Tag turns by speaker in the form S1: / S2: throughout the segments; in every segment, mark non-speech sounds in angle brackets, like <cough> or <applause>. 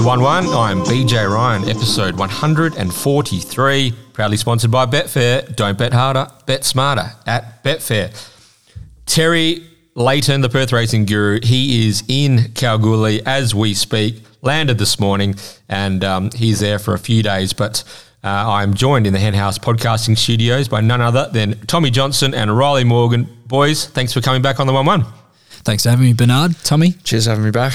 S1: the 1 1. I'm BJ Ryan, episode 143, proudly sponsored by Betfair. Don't bet harder, bet smarter at Betfair. Terry Leighton, the Perth racing guru, he is in Kalgoorlie as we speak, landed this morning, and um, he's there for a few days. But uh, I'm joined in the Henhouse podcasting studios by none other than Tommy Johnston and Rylie Morgan. Boys, thanks for coming back on the 1 1.
S2: Thanks for having me, Bernard. Tommy.
S3: Cheers for having me back.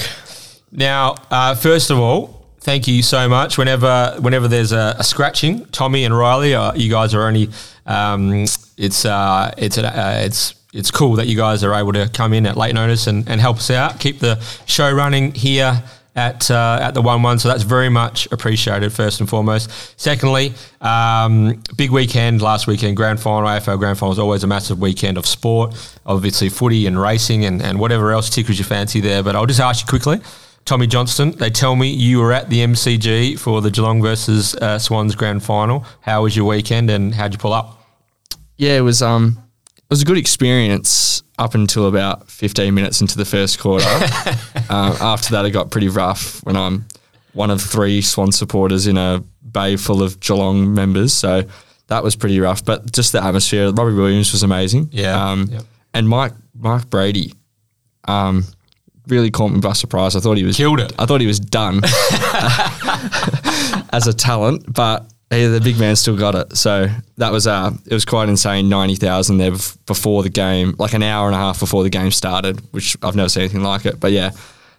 S1: Now, uh, first of all, thank you so much. Whenever whenever there's a, a scratching, Tommy and Rylie, uh, you guys are only. Um, it's uh, it's uh, it's it's cool that you guys are able to come in at late notice and, and help us out, keep the show running here at uh, at the one one. So that's very much appreciated. First and foremost. Secondly, um, big weekend last weekend, grand final, AFL grand final is always a massive weekend of sport. Obviously, footy and racing and, and whatever else tickles your fancy there. But I'll just ask you quickly. Tommy Johnston, they tell me you were at the MCG for the Geelong versus uh, Swans grand final. How was your weekend and how'd you pull up?
S3: Yeah, it was um, it was a good experience up until about 15 minutes into the first quarter. <laughs> um, after that, it got pretty rough when I'm one of three Swan supporters in a bay full of Geelong members. So that was pretty rough. But just the atmosphere, Robbie Williams was amazing.
S1: Yeah,
S3: Um,
S1: yep.
S3: And Mike Mike Brady, um, really caught me by surprise. I thought he was
S1: Killed it.
S3: I thought he was done <laughs> <laughs> as a talent, but he, the big man still got it. So that was uh, it was quite insane. Ninety thousand there before the game, like an hour and a half before the game started, which I've never seen anything like it. But yeah,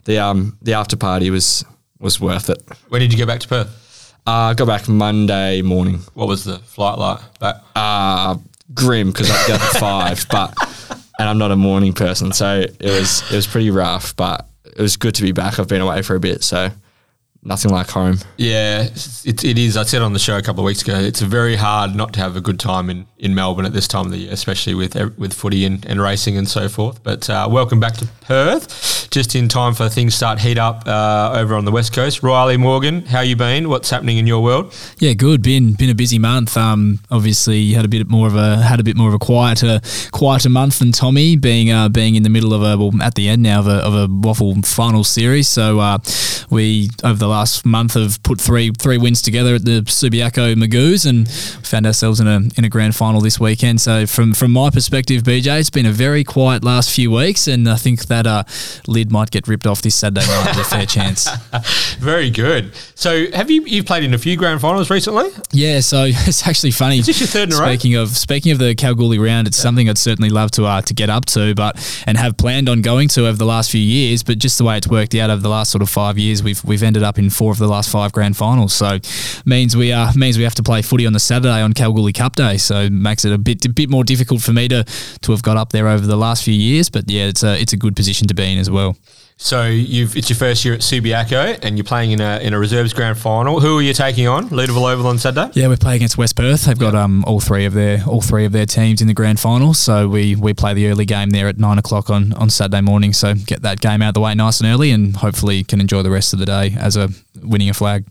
S3: the um the after party was was worth it.
S1: When did you get back to Perth?
S3: Uh, I got back Monday morning.
S1: What was the flight like? Back?
S3: Uh, grim because I got at five, but and I'm not a morning person, so it was it was pretty rough. But it was good to be back. I've been away for a bit, so nothing like home.
S1: Yeah, it, it is. I said on the show a couple of weeks ago, it's very hard not to have a good time in, in Melbourne at this time of the year, especially with with footy and, and racing and so forth. But uh, welcome back to Perth, just in time for things start heat up uh, over on the west coast. Rylie Morgan, how you been? What's happening in your world?
S2: Yeah, good. Been been a busy month. Um, obviously had a bit more of a had a bit more of a quieter quieter month than Tommy, being uh, being in the middle of a well at the end now of a, of a WAFL final series. So uh, we over the last month have put three three wins together at the Subiaco Magoos and found ourselves in a in a grand final this weekend. So from from my perspective, BJ, it's been a very quiet last few weeks, and I think that uh, lid might get ripped off this Saturday night with a fair <laughs> chance.
S1: Very good. So, have you you've played in a few grand finals recently?
S2: Yeah, so <laughs> it's actually funny.
S1: Is this your third in a row?
S2: Speaking of speaking of the Kalgoorlie round, it's something I'd certainly love to uh, to get up to, but and have planned on going to over the last few years. But just the way it's worked out over the last sort of five years, we've we've ended up in four of the last five grand finals. So means we uh means we have to play footy on the Saturday on Kalgoorlie Cup Day. So makes it a bit a bit more difficult for me to to have got up there over the last few years. But yeah, it's a it's a good position to be in as well.
S1: So, you've it's your first year at Subiaco, and you're playing in a in a reserves grand final. Who are you taking on? Leederville Oval on Saturday.
S2: Yeah, we play against West Perth. They've got um all three of their all three of their teams in the grand final. So we we play the early game there at nine o'clock on on Saturday morning. So get that game out of the way nice and early, and hopefully can enjoy the rest of the day as a winning a flag.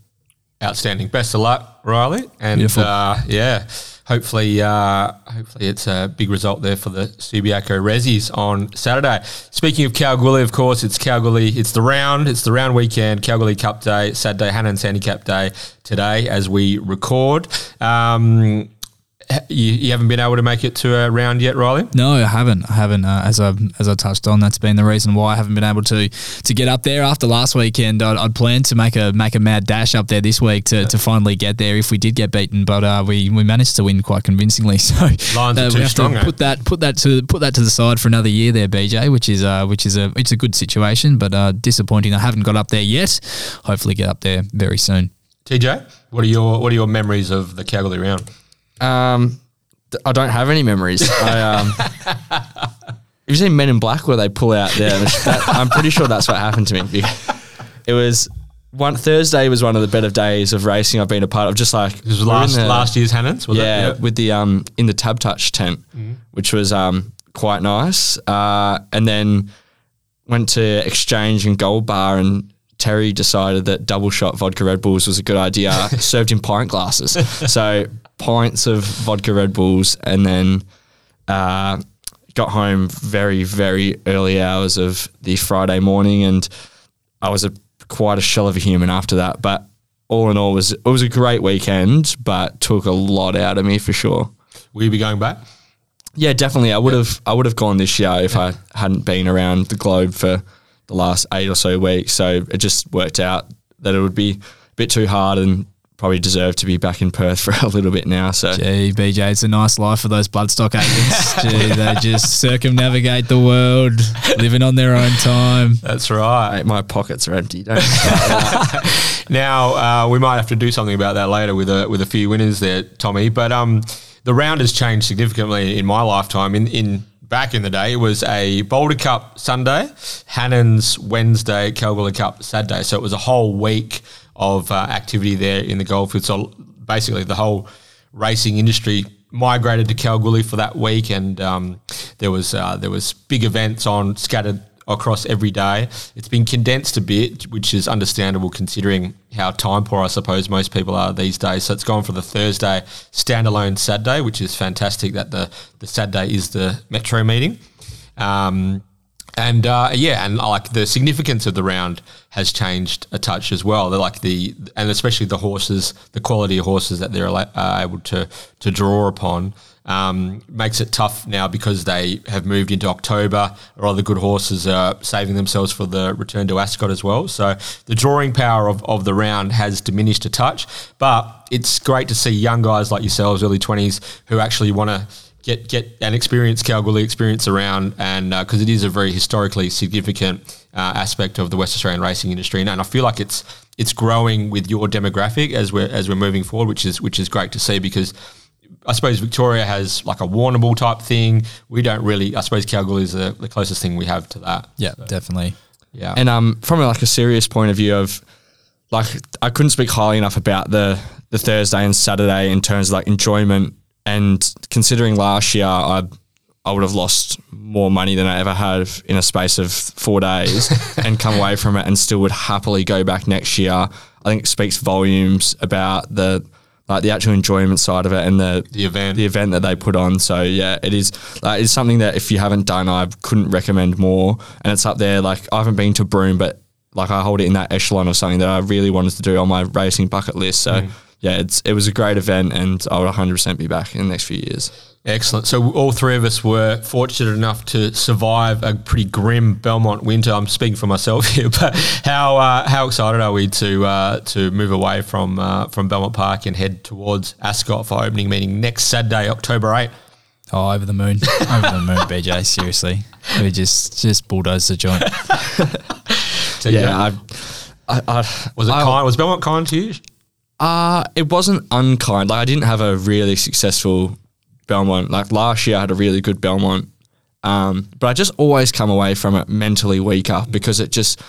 S1: Outstanding. Best of luck, Rylie. And uh, yeah, hopefully, uh, hopefully it's a big result there for the Subiaco Rezzies on Saturday. Speaking of Kalgoorlie, of course, it's Kalgoorlie. It's the round. It's the round weekend. Kalgoorlie Cup Day, Saturday, Hannan's Handicap Day today as we record. Um, you, you haven't been able to make it to a round yet, Rylie.
S2: No, I haven't. I haven't. Uh, as I as I touched on, that's been the reason why I haven't been able to to get up there after last weekend. I'd, I'd planned to make a make a mad dash up there this week to, to finally get there if we did get beaten, but uh, we we managed to win quite convincingly. <laughs> So
S1: Lions
S2: uh, we have
S1: strong,
S2: to
S1: eh?
S2: put that put that to put that to the side for another year there, BJ, which is uh, which is a it's a good situation, but uh, disappointing. I haven't got up there yet. Hopefully, get up there very soon.
S1: TJ, what are your what are your memories of the Kalgoorlie round?
S3: Um, th- I don't have any memories. I, um, have <laughs> you seen Men in Black where they pull out there? That, I'm pretty sure that's what happened to me. It was one Thursday was one of the better days of racing I've been a part of. Just like
S1: This was last
S3: the-
S1: last year's Hannans, was
S3: yeah,
S1: it?
S3: with the um in the Tab Touch tent, which was um quite nice. Uh, and then went to Exchange and Gold Bar, and Terry decided that double shot vodka Red Bulls was a good idea. <laughs> served in pint glasses, so pints of vodka Red Bulls, and then uh, got home very very early hours of the Friday morning, and I was a quite a shell of a human after that. But all in all, it was it was a great weekend, but took a lot out of me for sure.
S1: Will you be going back?
S3: Yeah, definitely. I would have I would have gone this year if I hadn't been around the globe for the last eight or so weeks. So it just worked out that it would be a bit too hard and probably deserve to be back in Perth <laughs> for a little bit now. So
S2: Gee, BJ, it's a nice life for those bloodstock agents. <laughs> Gee, they just circumnavigate the world, living on their own time.
S1: That's right.
S3: mate, my pockets are empty. Don't. <laughs>
S1: Now uh, we might have to do something about that later with a with a few winners there, Tommy. But um, the round has changed significantly in my lifetime. In in back in the day, it was a Boulder Cup Sunday, Hannan's Wednesday, Kalgoorlie Cup Saturday. So it was a whole week of uh, activity there in the goldfield. So basically, the whole racing industry migrated to Kalgoorlie for that week, and um, there was uh, there was big events on scattered across every day. It's been condensed a bit, which is understandable considering how time poor I suppose most people are these days. So it's gone for the Thursday standalone Saturday, which is fantastic that the the Saturday is the metro meeting. Um, and uh, yeah, and like the significance of the round has changed a touch as well. They're like the and especially the horses, the quality of horses that they're uh, able to to draw upon um, makes it tough now because they have moved into October. Or other good horses are saving themselves for the return to Ascot as well. So the drawing power of, of the round has diminished a touch, but it's great to see young guys like yourselves, early twenties, who actually want to get get an experience Kalgoorlie experience around, and because uh, it is a very historically significant uh, aspect of the West Australian racing industry, and I feel like it's it's growing with your demographic as we're as we're moving forward, which is which is great to see because. I suppose Victoria has like a Warrnambool type thing. We don't really. I suppose Kalgoorlie is the, the closest thing we have to that.
S2: Yeah, definitely.
S1: Yeah,
S3: and um, from like a serious point of view of like I couldn't speak highly enough about the the Thursday and Saturday in terms of like enjoyment and considering last year I I would have lost more money than I ever have in a space of four days <laughs> and come away from it and still would happily go back next year. I think it speaks volumes about the like the actual enjoyment side of it and the
S1: The event.
S3: the event that they put on. So yeah, it is like it's something that if you haven't done, I couldn't recommend more. And it's up there. Like I haven't been to Broome, but like I hold it in that echelon of something that I really wanted to do on my racing bucket list. So mm. yeah, it's it was a great event, and I would 100 percent be back in the next few years.
S1: Excellent. So all three of us were fortunate enough to survive a pretty grim Belmont winter. I'm speaking for myself <laughs> here, but how uh, how excited are we to uh, to move away from uh, from Belmont Park and head towards Ascot for opening meeting next Saturday, October 8th?
S2: Oh, over the moon, over the moon, BJ. <laughs> Seriously, we just just bulldoze the joint. <laughs>
S1: So,
S3: Yeah, I, I, I
S1: was it
S3: I-
S1: kind? Was Belmont kind to you?
S3: Uh, it wasn't unkind. Like I didn't have a really successful Belmont. Like last year, I had a really good Belmont, um, but I just always come away from it mentally weaker because it just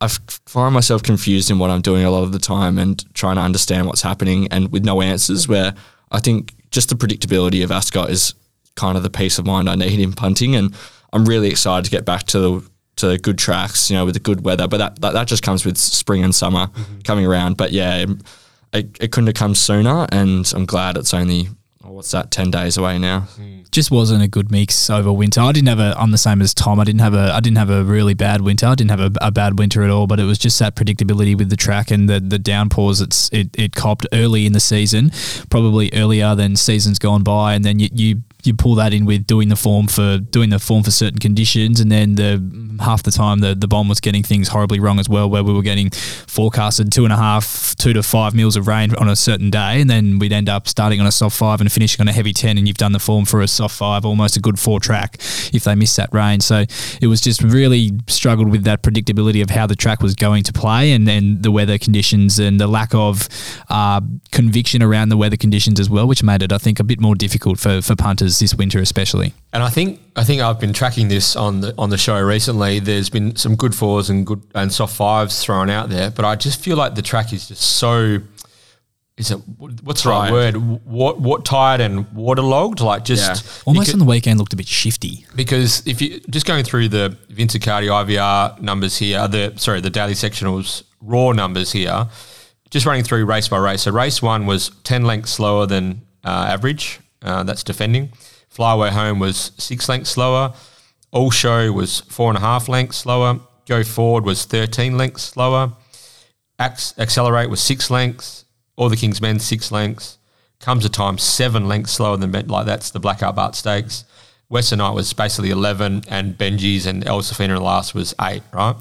S3: I find myself confused in what I'm doing a lot of the time and trying to understand what's happening and with no answers. Where I think just the predictability of Ascot is kind of the peace of mind I need in punting, and I'm really excited to get back to the to good tracks, you know, with the good weather. But that that, that just comes with spring and summer coming around. But yeah, it, it couldn't have come sooner, and I'm glad it's only oh, what's that ten days away now. Hmm.
S2: just wasn't a good mix over winter. I didn't have a. I'm the same as Tom. I didn't have a. I didn't have a really bad winter. I didn't have a, a bad winter at all. But it was just that predictability with the track and the the downpours. It's it, it copped early in the season, probably earlier than seasons gone by, and then you. you you pull that in with doing the form for doing the form for certain conditions, and then the half the time the the BOM was getting things horribly wrong as well, where we were getting forecasted two and a half, two to five mils of rain on a certain day, and then we'd end up starting on a soft five and finishing on a heavy ten, and you've done the form for a soft five, almost a good four track if they miss that rain. So it was just really struggled with that predictability of how the track was going to play, and then the weather conditions and the lack of uh, conviction around the weather conditions as well, which made it I think a bit more difficult for for punters this winter especially.
S1: And I think I think I've been tracking this on the on the show recently. There's been some good fours and good and soft fives thrown out there, but I just feel like the track is just so. Is it what's the right word? What what tired and waterlogged? Like just
S3: Yeah.
S2: Almost
S1: because,
S2: on the weekend looked a bit shifty.
S1: because if you just going through the Vince Cardi IVR numbers here, the sorry the daily sectionals raw numbers here, just running through race by race. So race one was ten lengths slower than uh, average. Uh, that's defending. Flyaway home was six lengths slower. All show was four and a half lengths slower. Go forward was thirteen lengths slower. Ac- Accelerate was six lengths. All the King's Men six lengths. Comes a time seven lengths slower than Ben- like that's the Blackout Bart Stakes. Western was basically eleven, and Benji's and El Safina in last was eight. Right.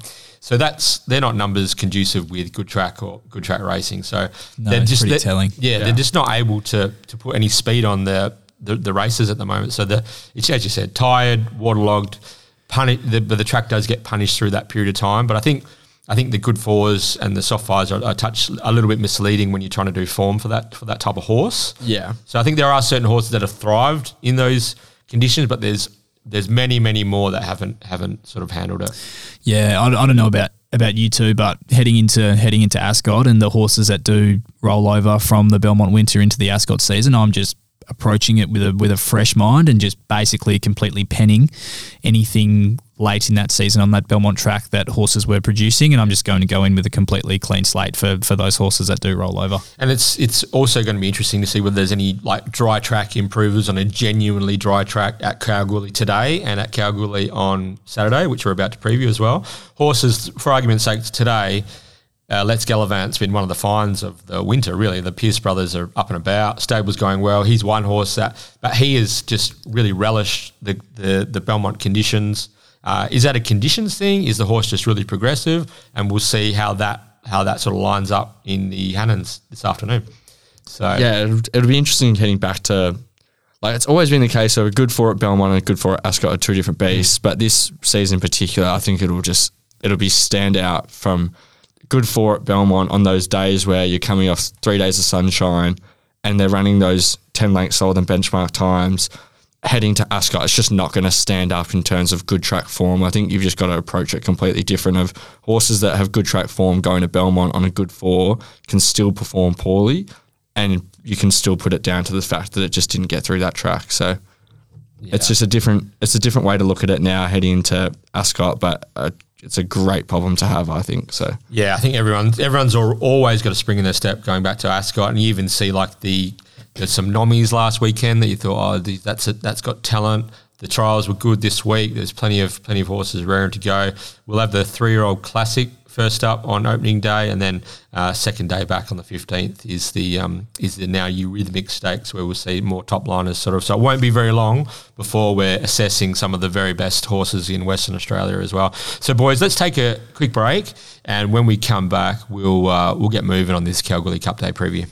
S1: So that's they're not numbers conducive with good track or good track racing. So
S2: No,
S1: they're just they're-
S2: telling.
S1: Yeah, they're just not able to to put any speed on the the, the races at the moment. So the it's as you said, tired, waterlogged. Punish, the, but the track does get punished through that period of time. But I think I think the good fours and the soft fives are a touch a little bit misleading when you're trying to do form for that for that type of horse.
S3: Yeah.
S1: So I think there are certain horses that have thrived in those conditions, but there's there's many many more that haven't haven't sort of handled it.
S2: Yeah, I, I don't know about about you two, but heading into heading into Ascot and the horses that do roll over from the Belmont Winter into the Ascot season, I'm just approaching it with a with a fresh mind and just basically completely penning anything late in that season on that Belmont track that horses were producing, and I'm just going to go in with a completely clean slate for for those horses that do roll over.
S1: And it's it's also going to be interesting to see whether there's any like dry track improvers on a genuinely dry track at Kalgoorlie today and at Kalgoorlie on Saturday, which we're about to preview as well. Horses, for argument's sake, today. Uh, Let's Gallivant's been one of the finds of the winter. Really, the Pierce brothers are up and about. Stable's going well. He's one horse that, but he has just really relished the the, the Belmont conditions. Uh, is that a conditions thing? Is the horse just really progressive? And we'll see how that how that sort of lines up in the Hannans this afternoon. So
S3: Yeah, it'll, be interesting heading back to like it's always been the case a good four at Belmont and a good four at Ascot are two different beasts. But this season in particular, I think it'll just it'll be stand out from good four at Belmont on those days where you're coming off three days of sunshine and they're running those ten lengths slower than benchmark times. Heading to Ascot, it's just not going to stand up in terms of good track form. I think you've just got to approach it completely different. Of horses that have good track form going to Belmont on a good four can still perform poorly, and you can still put it down to the fact that it just didn't get through that track. So it's just a different it's a different way to look at it now heading into Ascot, but uh, it's a great problem to have, I think. So
S1: Yeah, I think everyone everyone's al- always got a spring in their step going back to Ascot, and you even see like the there's some nommies last weekend that you thought, oh, the- that's a, that's got talent. The trials were good this week. There's plenty of plenty of horses raring to go. We'll have the three year old classic first up on opening day, and then uh, second day back on the 15th is the um, is the now Eurythmic Stakes, where we'll see more top liners sort of. So it won't be very long before we're assessing some of the very best horses in Western Australia as well. So boys, let's take a quick break, and when we come back, we'll uh, we'll get moving on this Kalgoorlie Cup Day preview.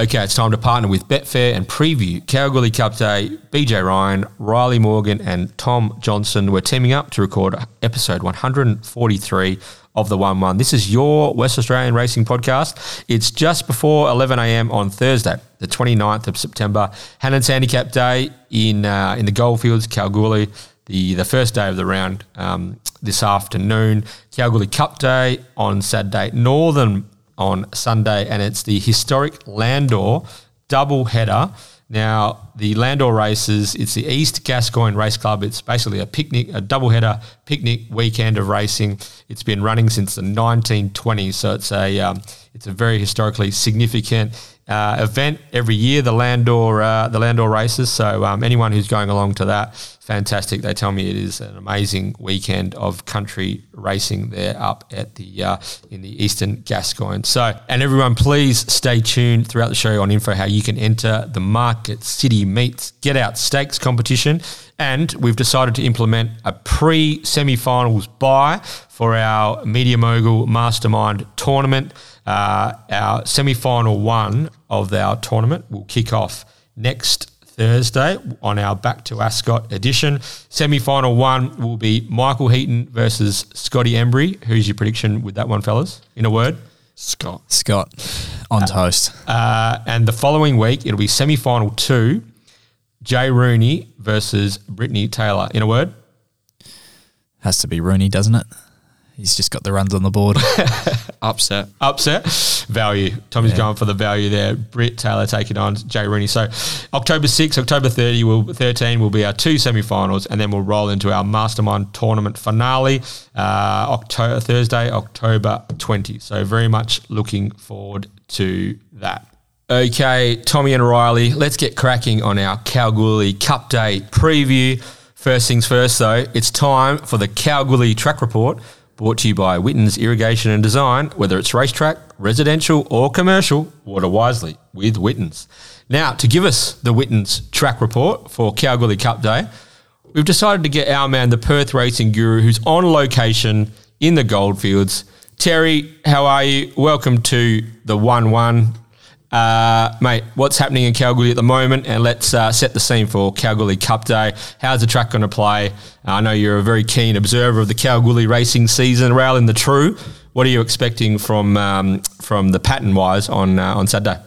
S1: Okay, it's time to partner with Betfair and preview Kalgoorlie Cup Day. BJ Ryan, Rylie Morgan, and Tom Johnston were teaming up to record episode 143 of the 1 1. This is your West Australian racing podcast. It's just before 11am on Thursday, the 29th of September. Hannan's Handicap Day in, uh, in the Goldfields, Kalgoorlie. The, the first day of the round um, this afternoon. Kalgoorlie Cup Day on Saturday. Northam on Sunday, and it's the historic Landor double header. Now, the Landor races, it's the East Gascoyne Race Club. It's basically a picnic, a double header picnic weekend of racing. It's been running since the 1920s, so it's a um, it's a very historically significant uh, event every year. The Landor uh, the Landor races. So um, anyone who's going along to that, fantastic. They tell me it is an amazing weekend of country racing there up at the uh, in the Eastern Gascoyne. So and everyone, please stay tuned throughout the show on info how you can enter the Market City Meets Get Out Stakes competition. And we've decided to implement a pre semi-finals buy for our Media Mogul Mastermind tournament. Uh, our semi-final one of our tournament will kick off next Thursday on our Back to Ascot edition. Semi final one will be Michael Heaton versus Scotty Embry. Who's your prediction with that one, fellas? In a word.
S3: Scott,
S2: Scott on toast.
S1: Uh, and the following week, it'll be semi final two Jay Rooney versus Brittany Taylor. In a word.
S2: Has to be Rooney, doesn't it? He's just got the runs on the board. <laughs>
S3: upset.
S1: upset value. Tommy's going for the value there. Britt Taylor taking on Jay Rooney. So October 6, October 30 will 13 will be our two semi-finals, and then we'll roll into our mastermind tournament finale uh, October Thursday, October 20. So very much looking forward to that. Okay, Tommy and Rylie, let's get cracking on our Kalgoorlie Cup Day preview. First things first, though, it's time for the Kalgoorlie track report Brought to you by Witten's Irrigation and Design, whether it's racetrack, residential, or commercial, water wisely with Witten's. Now, to give us the Witten's track report for Kalgoorlie Cup Day, we've decided to get our man, the Perth racing guru, who's on location in the Goldfields. Terry, how are you? Welcome to the 1 1. Uh, mate, what's happening in Kalgoorlie at the moment? And let's uh, set the scene for Kalgoorlie Cup Day. How's the track going to play? I know you're a very keen observer of the Kalgoorlie racing season. Rail in the true. What are you expecting from um, from the pattern wise on uh, on Saturday?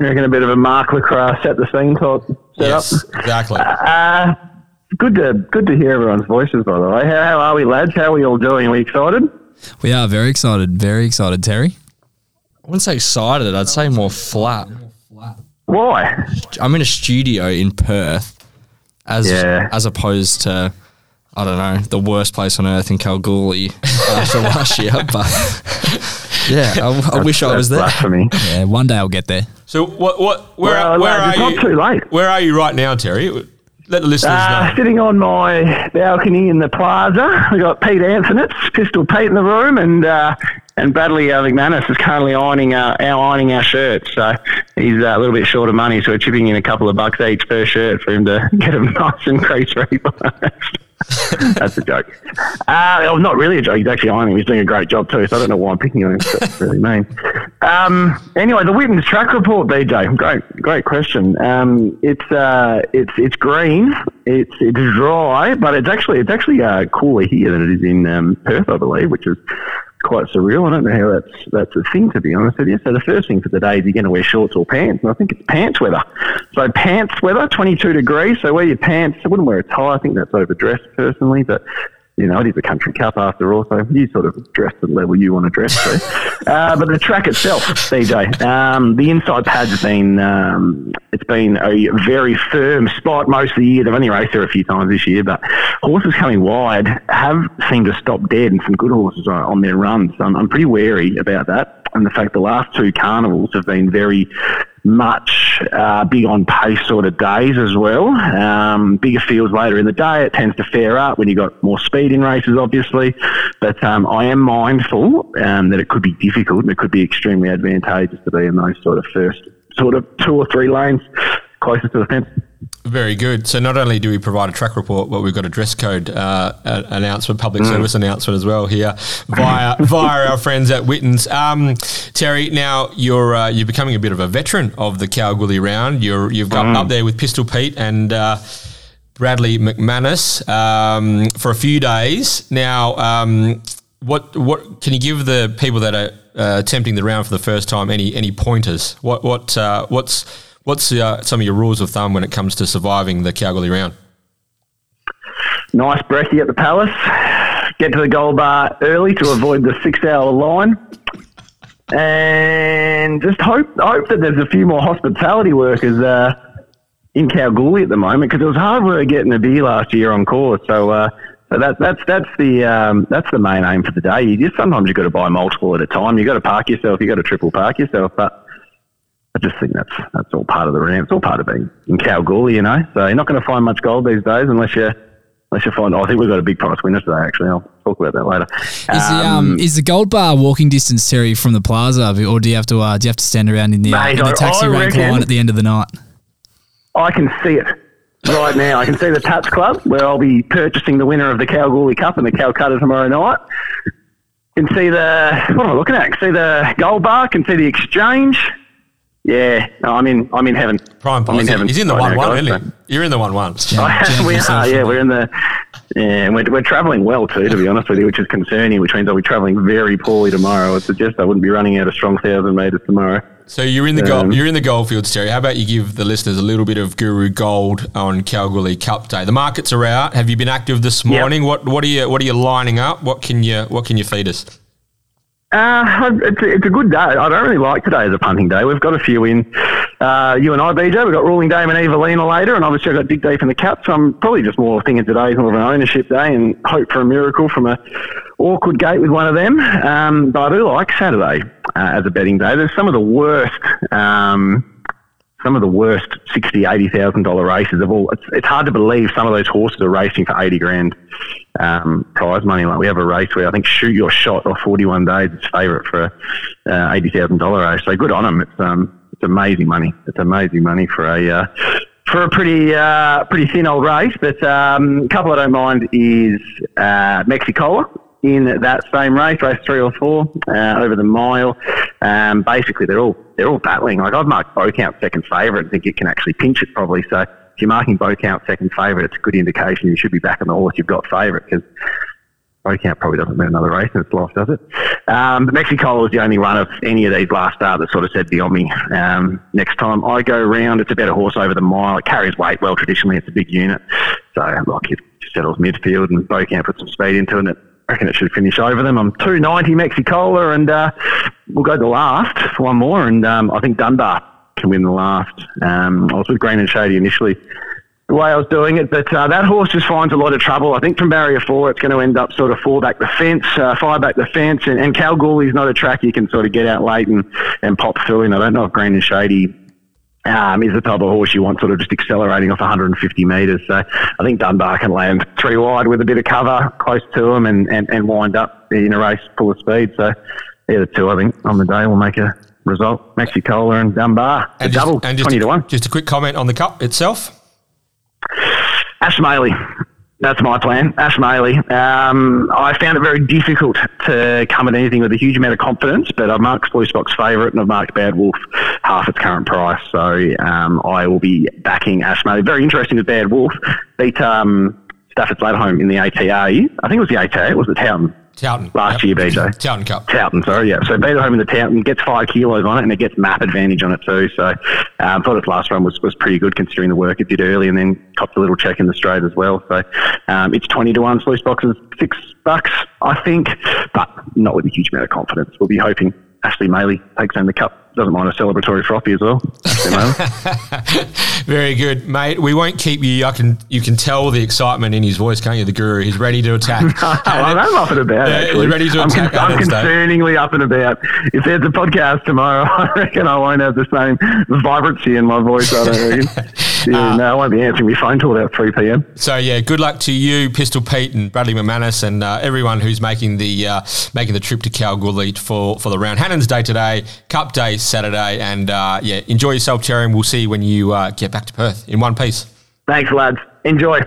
S4: I reckon a bit of a Mark Lacroix set the scene type
S1: Yes,
S4: setup.
S1: exactly.
S4: Uh, good to good to hear everyone's voices, by the way. How, how are we, lads? How are we all doing? Are we excited?
S2: We are very excited, very excited, Terry.
S3: I wouldn't say excited. I'd say more flat.
S4: Why?
S3: I'm in a studio in Perth, as
S4: Yeah.
S3: as opposed to I don't know the worst place on earth in Kalgoorlie <laughs> after last year. But <laughs> yeah, I, I wish I was
S4: That's
S3: there.
S4: blasphemy.
S2: Yeah, one day I'll get there.
S1: So what what where
S4: Well,
S1: where
S4: lads,
S1: are
S4: it's
S1: you?
S4: not too late.
S1: Where are you right now, Terry? Let the listeners
S4: Uh,
S1: know.
S4: sitting on my balcony in the plaza, we got Pete Anthonitz, Pistol Pete in the room, and uh, and Bradley uh, McManus is currently ironing uh, our ironing our shirts. So he's uh, a little bit short of money, so we're chipping in a couple of bucks each per shirt for him to <laughs> get him nice and crease ready. <laughs> That's a joke. Uh, well, not really a joke. He's actually ironing. He's doing a great job too. So I don't know why I'm picking on him. That's really mean. Um, anyway, the Witten's track report, BJ. Great, great question. Um, it's uh, it's it's green. It's it's dry, but it's actually it's actually uh, cooler here than it is in um, Perth, I believe, which is quite surreal. I don't know how that's that's a thing to be honest with you. So the first thing for the day is you're going to wear shorts or pants, and I think it's pants weather. So pants weather, 22 degrees. So wear your pants. I wouldn't wear a tie. I think that's overdressed personally, but you know, it is a country cup after all, so you sort of dress to the level you want to dress to. <laughs> uh, but the track itself, BJ, um, the inside pad's been, um, it's been a very firm spot most of the year. They've only raced there a few times this year, but horses coming wide have seemed to stop dead and some good horses are on their runs. So I'm, I'm pretty wary about that. And the fact the last two carnivals have been very much uh, big on pace sort of days as well. Um, bigger fields later in the day, it tends to fare up when you've got more speed in races, obviously. But um, I am mindful um, that it could be difficult and it could be extremely advantageous to be in those sort of first sort of two or three lanes closest to the fence.
S1: Very good. So not only do we provide a track report, but we've got a dress code uh, announcement, public service announcement as well here via <laughs> via our friends at Witten's. Um, Terry, now you're uh, you're becoming a bit of a veteran of the Kalgoorlie round. You're you've got up there with Pistol Pete and. Uh, Bradley McManus um, for a few days now. Um, what what can you give the people that are uh, attempting the round for the first time any any pointers? What what uh, what's what's uh, some of your rules of thumb when it comes to surviving the Kalgoorlie round?
S4: Nice brekkie at the Palace. Get to the gold bar early to avoid the six-hour line, and just hope hope that there's a few more hospitality workers uh, in Kalgoorlie at the moment because it was hard work getting a beer last year on course. So. Uh, so that, that's that's the um, that's the main aim for the day. You just sometimes you've got to buy multiple at a time. You've got to park yourself. You've got to triple park yourself. But I just think that's that's all part of the ramp. It's all part of being in Kalgoorlie, you know. So you're not going to find much gold these days unless you unless you find. Oh, I think we've got a big price winner today. Actually, I'll talk about that later.
S2: Is the um is the gold bar walking distance, Terry, from the plaza, or do you have to uh, do you have to stand around in the, uh,
S4: Mate,
S2: in the taxi
S4: I
S2: rank line at the end of the night?
S4: I can see it right now. I can see the Tats Club where I'll be purchasing the winner of the Kalgoorlie Cup and the Calcutta tomorrow night. Can see the what am I looking at? Can see the gold bar. Can see the exchange. Yeah, no, I'm in. I'm in heaven.
S1: Prime
S4: I'm in
S1: He's in,
S4: heaven.
S1: he's in the one
S4: now,
S1: one,
S4: guys,
S1: isn't he? You're in the one one.
S2: Jam
S4: we are, yeah, we're in the, yeah, and we're, we're travelling well too, to be honest with you, which is concerning, which means I'll be travelling very poorly tomorrow. I suggest I wouldn't be running out a strong thousand metres tomorrow.
S1: So you're in the gold,
S4: Um,
S1: you're in the goldfields, Terry. How about you give the listeners a little bit of Guru Gold on Kalgoorlie Cup Day? The markets are out. Have you been active this
S4: Yep.
S1: morning? What what are you what are you lining up? What can you what can you feed us?
S4: Uh, it's, it's a good day. I don't really like today as a punting day. We've got a few in. Uh, you and I, BJ, we've got Ruling Dame and Evelina later, and obviously I've got Dick Deep in the Cup, so I'm probably just more thinking today's more of an ownership day and hope for a miracle from a awkward gate with one of them. Um, but I do like Saturday uh, as a betting day. There's some of the worst, um, some of the worst sixty, eighty thousand dollar races of all. It's, it's hard to believe some of those horses are racing for eighty grand um, prize money. Like we have a race where I think Shoot Your Shot or Forty One Days is favourite for a uh, eighty thousand dollar race. So good on them. It's um, it's amazing money. It's amazing money for a uh, for a pretty uh, pretty thin old race. But um, a couple I don't mind is uh, Mexicola in that same race, race three or four uh, over the mile. Um, basically, they're all they're all battling. Like I've marked Beaucount second favourite. I think it can actually pinch it probably. So if you're marking Beaucount second favourite, it's a good indication you should be back on the horse you've got favourite because Beaucount probably doesn't win another race in its life, does it? Um, Mexico was the only one of any of these last start that sort of said beyond me. Um, next time I go round, it's a better horse over the mile. It carries weight well. Traditionally, it's a big unit. So, like, it settles midfield and Beaucount put some speed into it. I reckon it should finish over them. I'm 290 Mexicola, and uh, we'll go the last for one more. And um, I think Dunbar can win the last. Um, I was with Green and Shady initially the way I was doing it. But uh, that horse just finds a lot of trouble. I think from barrier four, it's going to end up sort of four back the fence, uh, five back the fence. And, and Kalgoorlie's not a track you can sort of get out late and, and pop through in. I don't know if Green and Shady um, is the type of horse you want sort of just accelerating off 150 metres. So I think Dunbar can land three wide with a bit of cover close to him and, and, and wind up in a race full of speed. So yeah, the two I think on the day will make a result. Mexicola and Dunbar.
S1: And
S4: a
S1: just,
S4: double,
S1: and just
S4: 20
S1: a,
S4: to 1.
S1: Just a quick comment on the cup itself.
S4: Ash Maley. That's my plan. Ash Maley. Um, I found it very difficult to come at anything with a huge amount of confidence, but I've marked Sluice Box favourite and I've marked Bad Wolf half its current price. So um, I will be backing Ash Maley. Very interesting with Bad Wolf. Beat um, Stafford's home in the ATA. I think it was the ATA. It was the Town
S1: Towton.
S4: last
S1: Yep.
S4: year, BJ. <laughs>
S1: Towton Cup.
S4: Towton, sorry, yeah. So beat home in the Towton, gets five kilos on it, and it gets map advantage on it too. So um, thought its last run was, was pretty good considering the work it did early, and then copped a little check in the straight as well. So um, it's twenty to one. Sluice box is six bucks, I think, but not with a huge amount of confidence. We'll be hoping Ashley Maley takes home the cup. Doesn't mind a celebratory froppy as well. <laughs>
S1: Very good, mate. We won't keep you. I can. You can tell the excitement in his voice, can't you? The guru. He's ready to attack. <laughs>
S4: I'm up and about. Actually.
S1: ready to
S4: I'm,
S1: attack
S4: I'm concerningly up and about. If there's a podcast tomorrow, <laughs> I reckon I won't have the same vibrancy in my voice. I don't reckon. Yeah, no, I won't be answering my phone till about 3 p.m.
S1: So yeah, good luck to you, Pistol Pete and Bradley McManus, and uh, everyone who's making the uh, making the trip to Kalgoorlie for for the round. Hannan's Day today, Cup Day Saturday, and uh, yeah, enjoy yourself, Terry. And we'll see you when you uh, get back to Perth in one piece.
S4: Thanks, lads. Enjoy.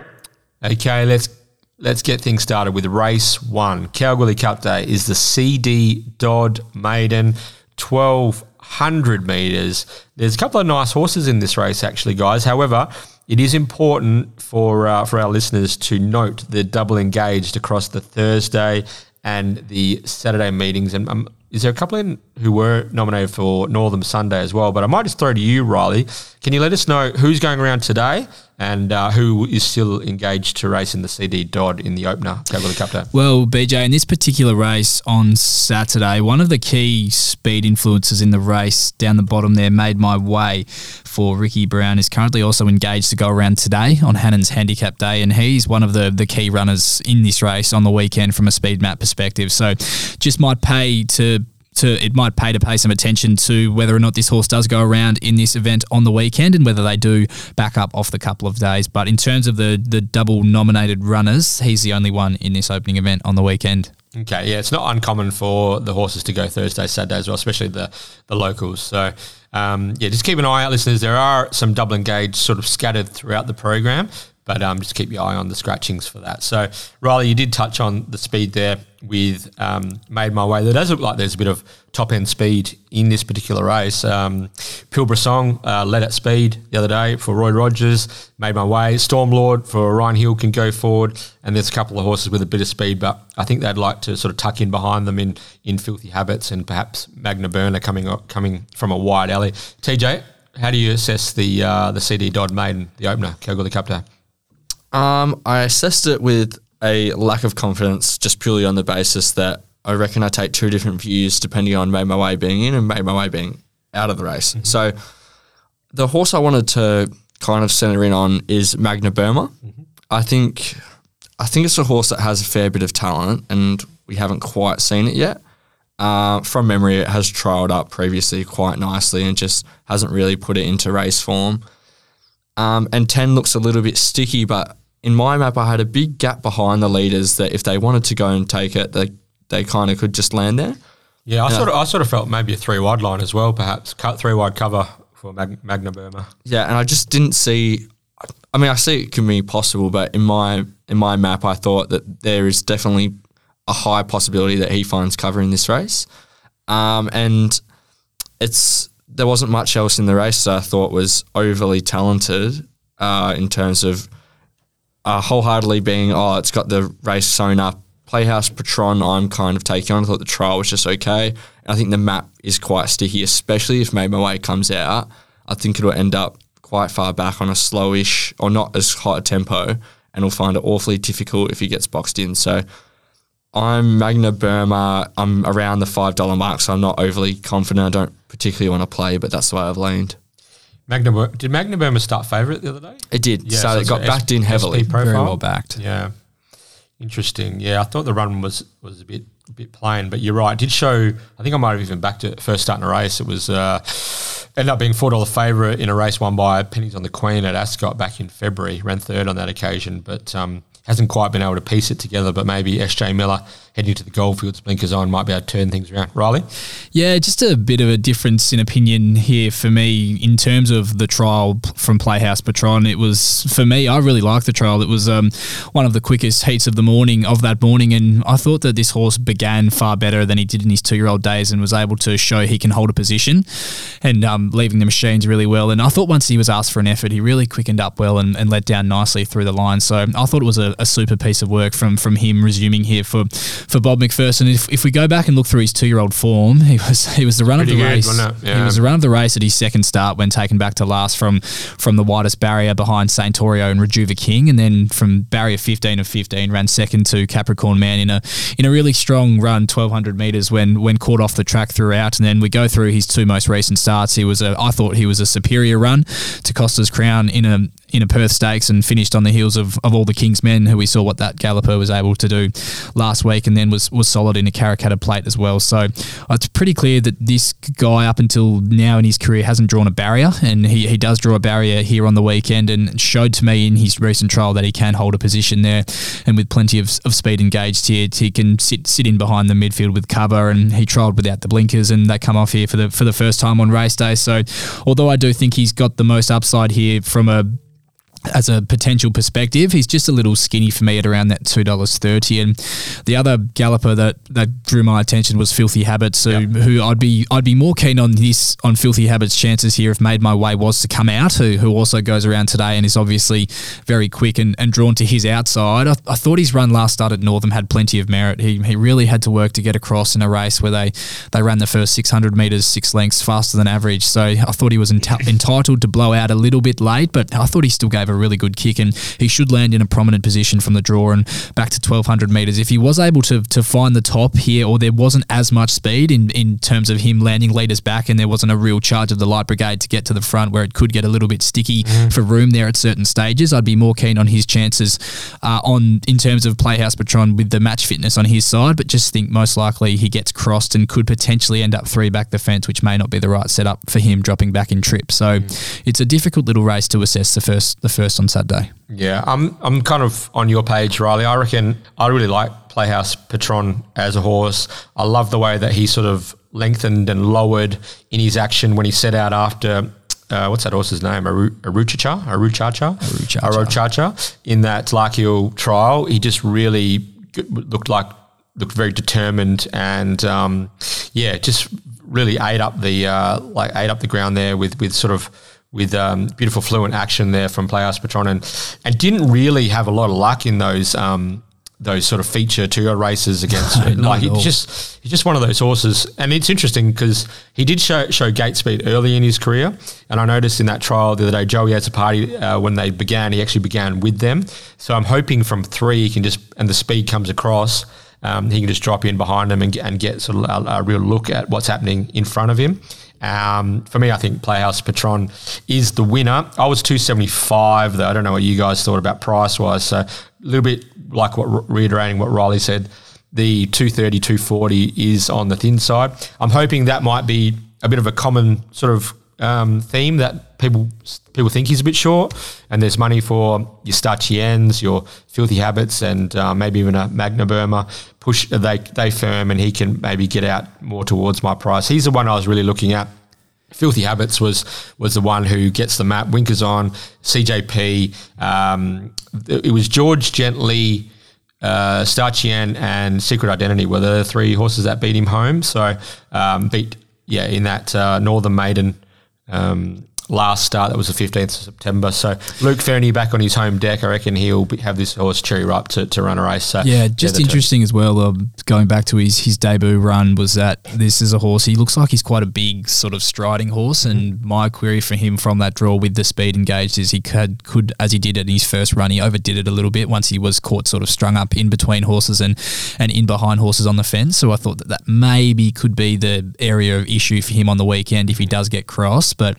S1: Okay, let's let's get things started with race one. Kalgoorlie Cup Day is the CD Dodd Maiden, twelve hundred meters. There's a couple of nice horses in this race, actually, guys. However, it is important for uh, for our listeners to note the double engaged across the Thursday and the Saturday meetings. And um, is there a couple in who were nominated for Northam Sunday as well? But I might just throw to you, Rylie. Can you let us know who's going around today and uh, who is still engaged to race in the CD Dodd in the opener Kalgoorlie Cup Day?
S2: Well, BJ, in this particular race on Saturday, one of the key speed influences in the race down the bottom there made my way for Ricky Brown is currently also engaged to go around today on Hannan's handicap day, and he's one of the, the key runners in this race on the weekend from a speed map perspective. So just might pay to to it might pay to pay some attention to whether or not this horse does go around in this event on the weekend and whether they do back up off the couple of days. But in terms of the the double nominated runners, he's the only one in this opening event on the weekend.
S1: Okay, yeah, it's not uncommon for the horses to go Thursday, Saturday as well, especially the the locals. So, um, yeah, just keep an eye out, listeners. There are some double engaged sort of scattered throughout the program, but um, just keep your eye on the scratchings for that. So, Rylie, you did touch on the speed there with um, Made My Way. There does look like there's a bit of top end speed in this particular race. Um, Song uh, led at speed the other day for Roy Rogers, Made My Way. Stormlord for Ryan Hill can go forward, and there's a couple of horses with a bit of speed, but I think they'd like to sort of tuck in behind them in, in Filthy Habits and perhaps Magna Burner coming coming from a wide alley. TJ, how do you assess the uh, the CD Dodd Maiden, the opener, Kalgoorlie Cup Day?
S3: Um, I assessed it with a lack of confidence, just purely on the basis that I reckon I take two different views depending on made my way being in and made my way being out of the race. So the horse I wanted to kind of center in on is Magna Burma. I think I think it's a horse that has a fair bit of talent, and we haven't quite seen it yet. Uh, from memory, it has trialled up previously quite nicely and just hasn't really put it into race form. Um, and 10 looks a little bit sticky, but in my map, I had a big gap behind the leaders that if they wanted to go and take it, they, they kind of could just land there.
S1: Yeah, I sort of I sort of felt maybe a three wide line as well, perhaps cut three wide cover for Mag- Magna Burma.
S3: Yeah, and I just didn't see. I mean, I see it can be possible, but in my in my map, I thought that there is definitely a high possibility that he finds cover in this race, um, and it's there wasn't much else in the race that I thought was overly talented uh, in terms of uh, wholeheartedly being oh it's got the race sewn up. Playhouse Patron, I'm kind of taking on. I thought the trial was just okay. And I think the map is quite sticky, especially if Made My Way comes out. I think it'll end up quite far back on a slowish or not as high a tempo, and will find it awfully difficult if he gets boxed in. So I'm Magna Burma. I'm around the five dollar mark, so I'm not overly confident. I don't particularly want to play, but that's the way I've leaned.
S1: Magna did Magna Burma start favourite the other day?
S3: It did,
S1: Yeah,
S3: so,
S1: so
S3: it got backed
S1: S-
S3: in heavily.
S2: Very well backed.
S1: Yeah, interesting. Yeah, I thought the run was was a bit a bit plain, but you're right. It did show. I think I might have even backed it first starting a race. It was uh, ended up being four dollar favourite in a race won by Pennies on the Queen at Ascot back in February. Ran third on that occasion, but um, hasn't quite been able to piece it together. But maybe SJ Miller heading to the Goldfields blinkers on might be able to turn things around. Rylie,
S2: Yeah, just a bit of a difference in opinion here for me in terms of the trial from Playhouse Patron. It was for me, I really liked the trial. It was um, one of the quickest heats of the morning of that morning, and I thought that this horse began far better than he did in his two-year-old days, and was able to show he can hold a position, and um, leaving the machines really well. And I thought once he was asked for an effort, he really quickened up well and, and let down nicely through the line. So I thought it was a, a super piece of work from from him resuming here for for Bob McPherson. If, if we go back and look through his two year old form, he was he was the run
S1: Pretty
S2: of the
S1: good,
S2: race.
S1: wasn't?
S2: He was the run of the race at his second start when taken back to last from from the widest barrier behind Saint Torio and Rejuva King, and then from barrier 15 of 15 ran second to Capricorn Man in a in a really strong run, 1200 meters when when caught off the track throughout. And then we go through his two most recent starts. He was a I thought he was a superior run to Costa's Crown in a in a Perth Stakes and finished on the heels of, of all the King's men who we saw what that galloper was able to do last week and then was, was solid in a Karrakatta plate as well. So uh, it's pretty clear that this guy up until now in his career hasn't drawn a barrier and he, he does draw a barrier here on the weekend and showed to me in his recent trial that he can hold a position there and with plenty of, of speed engaged here he can sit sit in behind the midfield with cover and he trialled without the blinkers and they come off here for the for the first time on race day so although I do think he's got the most upside here from a as a potential perspective, he's just a little skinny for me at around that two dollars thirty. And the other galloper that, that drew my attention was Filthy Habits, who, who I'd be I'd be more keen on this on Filthy Habits' chances here if Made My Way was to come out, who, who also goes around today and is obviously very quick and, and drawn to his outside. I, I thought his run last start at Northam had plenty of merit. He, he really had to work to get across in a race where they they ran the first six hundred meters six lengths faster than average. So I thought he was enti- <laughs> entitled to blow out a little bit late, but I thought he still gave a really good kick and he should land in a prominent position from the draw and back to 1200 meters. If he was able to to find the top here or there wasn't as much speed in, in terms of him landing leaders back and there wasn't a real charge of the light brigade to get to the front where it could get a little bit sticky for room there at certain stages, I'd be more keen on his chances uh, on in terms of Playhouse Patron with the match fitness on his side, but just think most likely he gets crossed and could potentially end up three back the fence, which may not be the right setup for him dropping back in trip. So it's a difficult little race to assess the first the first on Saturday.
S1: Yeah, I'm I'm kind of on your page, Rylie. I reckon I really like Playhouse Patron as a horse. I love the way that he sort of lengthened and lowered in his action when he set out after. Uh, what's that horse's name? Aru- Aruchacha? Aruchacha?
S2: Aruchacha.
S1: Aruchacha. In that Larkhill trial, he just really looked like looked very determined and um, yeah, just really ate up the uh, like ate up the ground there with with sort of with um, beautiful fluent action there from Playhouse Patron. And and didn't really have a lot of luck in those um, those sort of feature two races against <laughs> like
S2: at
S1: he just he's just one of those horses. And it's interesting because he did show show gate speed early in his career. And I noticed in that trial the other day Joey had a party uh, when they began he actually began with them. So I'm hoping from three he can just and the speed comes across um, he can just drop in behind them and, get- and get sort of a, a real look at what's happening in front of him. Um, for me, I think Playhouse Patron is the winner. I was 275 though. I don't know what you guys thought about price wise. So a little bit like what reiterating what Rylie said. the 230, 240 is on the thin side. I'm hoping that might be a bit of a common sort of um, theme that people people think he's a bit short, and there's money for your Stachiens, your Filthy Habits, and uh, maybe even a Magna Burma. Push they they firm, and he can maybe get out more towards my price. He's the one I was really looking at. Filthy Habits was was the one who gets the map. Winkers on CJP. Um, it was George Gently, uh, Starchian, and Secret Identity were the three horses that beat him home. So um, beat yeah in that uh, Northern Maiden um, last start. That was the 15th of September. So Luke Fernie back on his home deck. I reckon he'll be, have this horse cherry ripe to, to run a race. So
S2: yeah, just interesting as well. Um, going back to his his debut run was that this is a horse. He looks like he's quite a big sort of striding horse. And mm-hmm. my query for him from that draw with the speed engaged is he could could as he did in his first run, he overdid it a little bit once he was caught sort of strung up in between horses and and in behind horses on the fence. So I thought that that maybe could be the area of issue for him on the weekend if he does get cross, but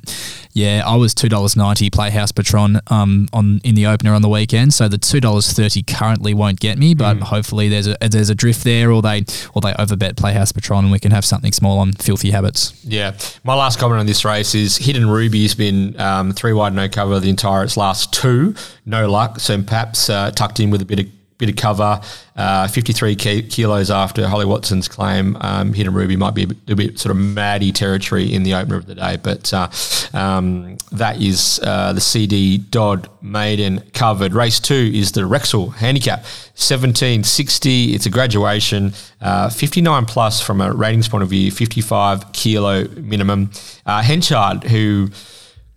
S2: yeah, I was two dollars ninety Playhouse Patron um, on in the opener on the weekend. So the two dollars thirty currently won't get me, but mm. hopefully there's a there's a drift there, or they or they overbet Playhouse Patron, and we can have something small on Filthy Habits.
S1: Yeah, my last comment on this race is Hidden Ruby's been um, three wide no cover the entire its last two, no luck. So perhaps uh, tucked in with a bit of bit of cover. Uh, 53 kilos after Holly Watson's claim. Um, Ruby might be a bit, a bit, sort of maddy territory in the opener of the day, but uh, um, that is uh, the CD Dodd Maiden covered. Race two is the Rexall Handicap 1760. It's a graduation, uh, 59 plus from a ratings point of view, 55 kilo minimum. Uh, Henchard, who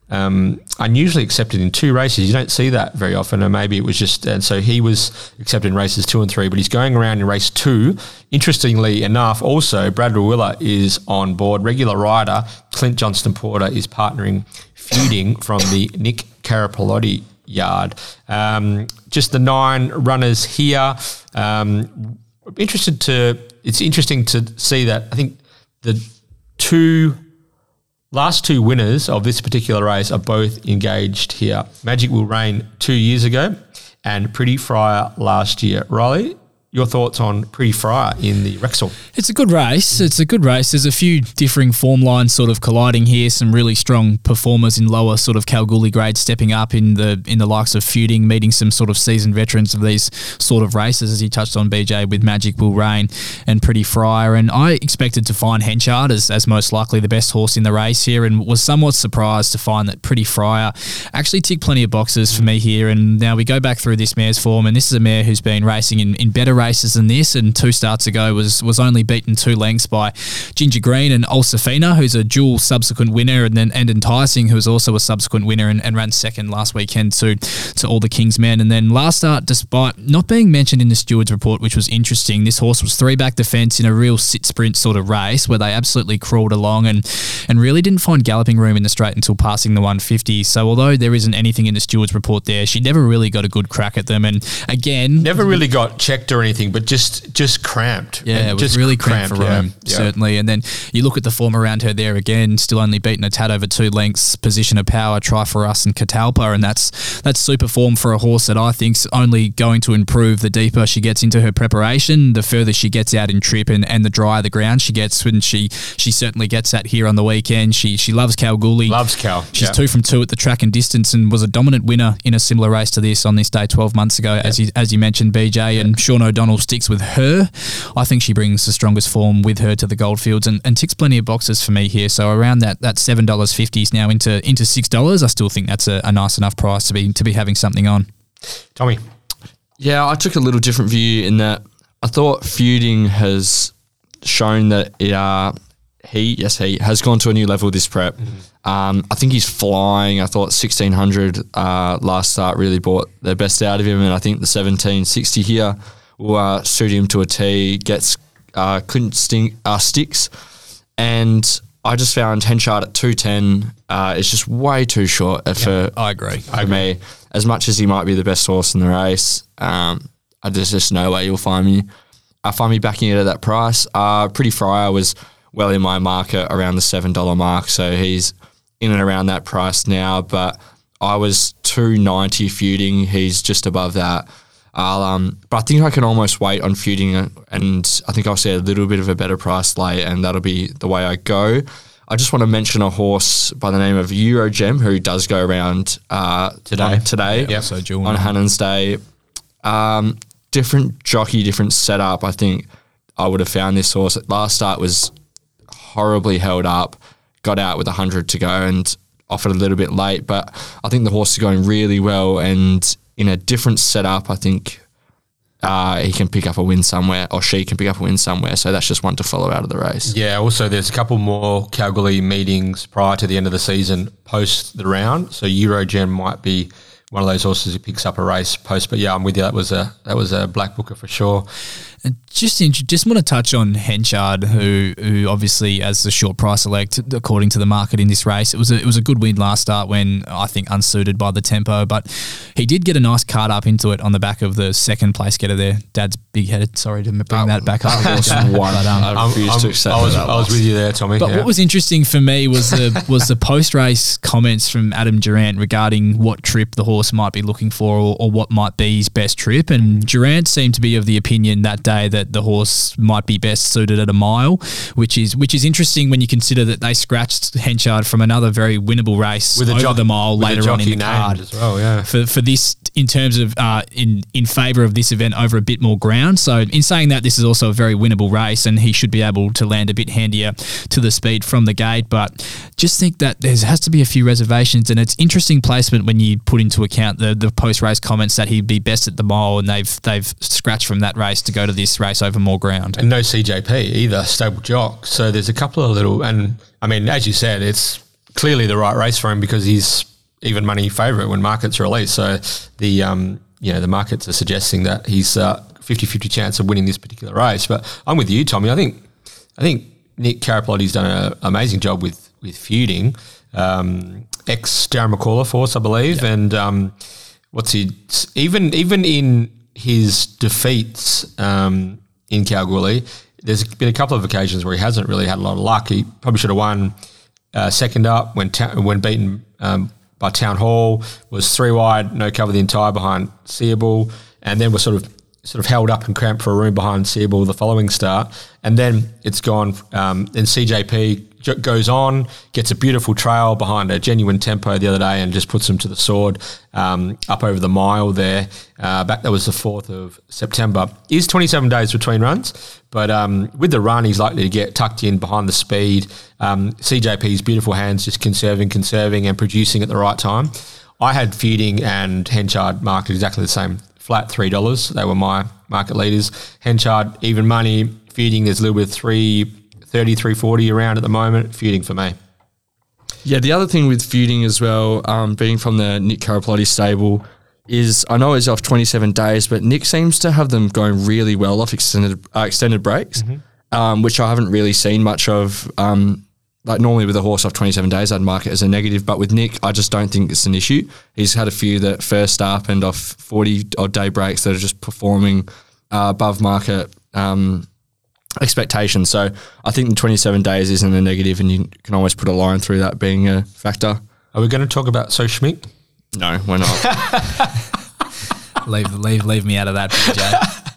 S1: um, unusually accepted in two races. You don't see that very often, and maybe it was just. And so he was accepted in races two and three, but he's going around in race two. Interestingly enough, also Brad Rawiller is on board. Regular rider Clint Johnston Porter is partnering, feuding from the Nick Carapalotti yard. Um, just the nine runners here. Um, interested to. It's interesting to see that. I think the two Last two winners of this particular race are both engaged here. Magic Will Reign two years ago and Pretty Friar last year. Rylie, your thoughts on Pretty Friar in the Rexall?
S2: It's a good race. It's a good race. There's a few differing form lines sort of colliding here. Some really strong performers in lower sort of Kalgoorlie grade stepping up in the in the likes of feuding, meeting some sort of seasoned veterans of these sort of races, as he touched on BJ with Magic Will Reign and Pretty Friar. And I expected to find Henchard as, as most likely the best horse in the race here and was somewhat surprised to find that Pretty Friar actually ticked plenty of boxes for me here. And now we go back through this mare's form, and this is a mare who's been racing in, in better races than this, and two starts ago was was only beaten two lengths by Ginger Green and Olsafina, who's a dual subsequent winner, and then and Enticing, who was also a subsequent winner and, and ran second last weekend to to all the King's men. And then last start, despite not being mentioned in the stewards report, which was interesting, this horse was three back defence in a real sit sprint sort of race where they absolutely crawled along and and really didn't find galloping room in the straight until passing the 150. So although there isn't anything in the stewards report there, she never really got a good crack at them. And again,
S1: never really got checked or anything, but just just cramped.
S2: Yeah, it was
S1: just
S2: really cramped, cramped for Rome, yeah, certainly. And then you look at the form around her there again, still only beaten a tad over two lengths, position of power, try for us and Catalpa, and that's that's super form for a horse that I think's only going to improve the deeper she gets into her preparation, the further she gets out in trip and, and the drier the ground she gets when she she certainly gets that here on the weekend. She she loves Kalgoorlie.
S1: Loves Kal.
S2: She's yeah. two from two at the track and distance and was a dominant winner in a similar race to this on this day twelve months ago, as you as you mentioned, BJ, and Sean O'Donnell sticks with her. I think she brings the strongest form with her to the Goldfields and, and ticks plenty of boxes for me here. So around that that seven dollars fifty is now into into six dollars. I still think that's a, a nice enough price to be to be having something on.
S1: Tommy.
S3: Yeah, I took a little different view in that I thought feuding has shown that it, uh, he, yes, he has gone to a new level with this prep. Mm-hmm. Um, I think he's flying. I thought 1600 uh, last start really brought the best out of him, and I think the 1760 here will uh, suit him to a T. Gets uh, couldn't sting, uh, sticks, and I just found Henchard at 210 uh, is just way too short yeah, for
S2: I agree.
S3: For I agree. me. As much as he might be the best horse in the race, um, there's just no way you'll find me. I find me backing it at that price. Uh, Pretty Friar was well in my market around the seven dollar mark, so he's in and around that price now. But I was two ninety feuding. He's just above that. I'll, um, but I think I can almost wait on feuding, it, and I think I'll see a little bit of a better price late, and that'll be the way I go. I just want to mention a horse by the name of Eurogem, who does go around uh,
S1: Today.
S3: on- today
S1: Yep.
S2: So dual
S3: on
S2: name.
S3: Hannan's Day. Um, different jockey, different setup. I think I would have found this horse. Last start was horribly held up, got out with 100 to go and offered a little bit late. But I think the horse is going really well. And in a different setup, I think uh, he can pick up a win somewhere or she can pick up a win somewhere. So that's just one to follow out of the race.
S1: Yeah, also there's a couple more Kalgoorlie meetings prior to the end of the season post the round. So Eurogen might be one of those horses who picks up a race post. But yeah, I'm with you. That was a that was a black booker for sure.
S2: And just in, just want to touch on Henchard, who who obviously as the short price elect according to the market in this race, it was a, it was a good win last start when I think unsuited by the tempo, but he did get a nice card up into it on the back of the second place getter there. Dad's big headed. Sorry to bring that back up.
S3: horse
S2: again.
S3: won.
S2: But, um,
S3: I
S1: I'm-
S3: refuse
S1: I'm-
S3: to accept
S1: I was, I was with you there, Tommy.
S2: But
S1: yeah.
S2: what was interesting for me was the was the post race comments from Adam Durrant regarding what trip the horse might be looking for or, or what might be his best trip. And Durrant seemed to be of the opinion that day that the horse might be best suited at a mile, which is which is interesting when you consider that they scratched Henchard from another very winnable race
S1: with a
S2: over
S1: jockey,
S2: the mile later on in the card
S1: as well. Yeah.
S2: for, for this in terms of uh, in in favour of this event over a bit more ground. So in saying that, this is also a very winnable race, and he should be able to land a bit handier to the speed from the gate. But just think that there has to be a few reservations, and it's interesting placement when you put into account the the post race comments that he'd be best at the mile, and they've they've scratched from that race to go to this race over more ground.
S1: and no CJP either, stable jock. So there's a couple of little, and I mean, as you said, it's clearly the right race for him because he's even money favourite when markets release. So the um, you know the markets are suggesting that he's uh, 50-50 chance of winning this particular race. But I'm with you, Tommy. I think I think Nick Carapalotti's done an amazing job with with feuding. Um, ex Darren McCullough force, I believe, and um, what's he even even in his defeats um, in Kalgoorlie, there's been a couple of occasions where he hasn't really had a lot of luck. He probably should have won uh, second up when ta- when beaten um, by Town Hall. Was three wide, no cover the entire behind Searball, and then was sort of sort of held up and cramped for a room behind Searball the following start, and then it's gone. Um, CJP goes on, gets a beautiful trail behind a genuine tempo the other day, and just puts him to the sword um, up over the mile there. Uh, back that was the fourth of September. Is 27 days between runs, but um, with the run, he's likely to get tucked in behind the speed. Um, CJP's beautiful hands just conserving, conserving, and producing at the right time. I had feuding and Henchard marked exactly the same flat three dollars. They were my market leaders. Henchard even money. Feuding there's a little bit three thirty, three forty around at the moment. feuding for me.
S3: Yeah, the other thing with feuding as well, um, being from the Nick Carapalotti stable, is I know he's off 27 days, but Nick seems to have them going really well off extended uh, extended breaks, um, which I haven't really seen much of. Um, like normally with a horse off 27 days, I'd mark it as a negative, but with Nick, I just don't think it's an issue. He's had a few that first up and off 40 odd day breaks that are just performing uh, above market um, expectations. So I think the 27 days isn't a negative, and you can always put a line through that being a factor.
S1: Are we going to talk about So Schmick?
S3: No, we're not. <laughs>
S2: leave leave leave me out of that, BJ. <laughs>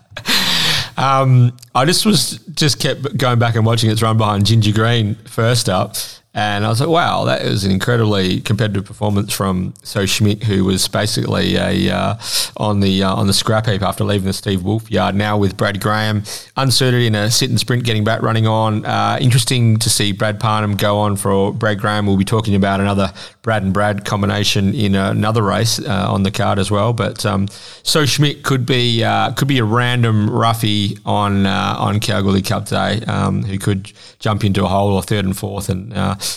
S1: Um, I just was just kept going back and watching its run behind Ginger Green first up, and I was like, wow, that was an incredibly competitive performance from So Schmick, who was basically a uh, on the uh, on the scrap heap after leaving the Steve Wolfe yard. Now with Brad Graham unsuited in a sit and sprint, getting back running on. Uh, interesting to see Brad Parnham go on for Brad Graham. We'll be talking about another Brad and Brad combination in another race uh, on the card as well. But um, So Schmick could be uh, could be a random roughie on uh, on Kalgoorlie Cup Day um, who could jump into a hole or third and fourth and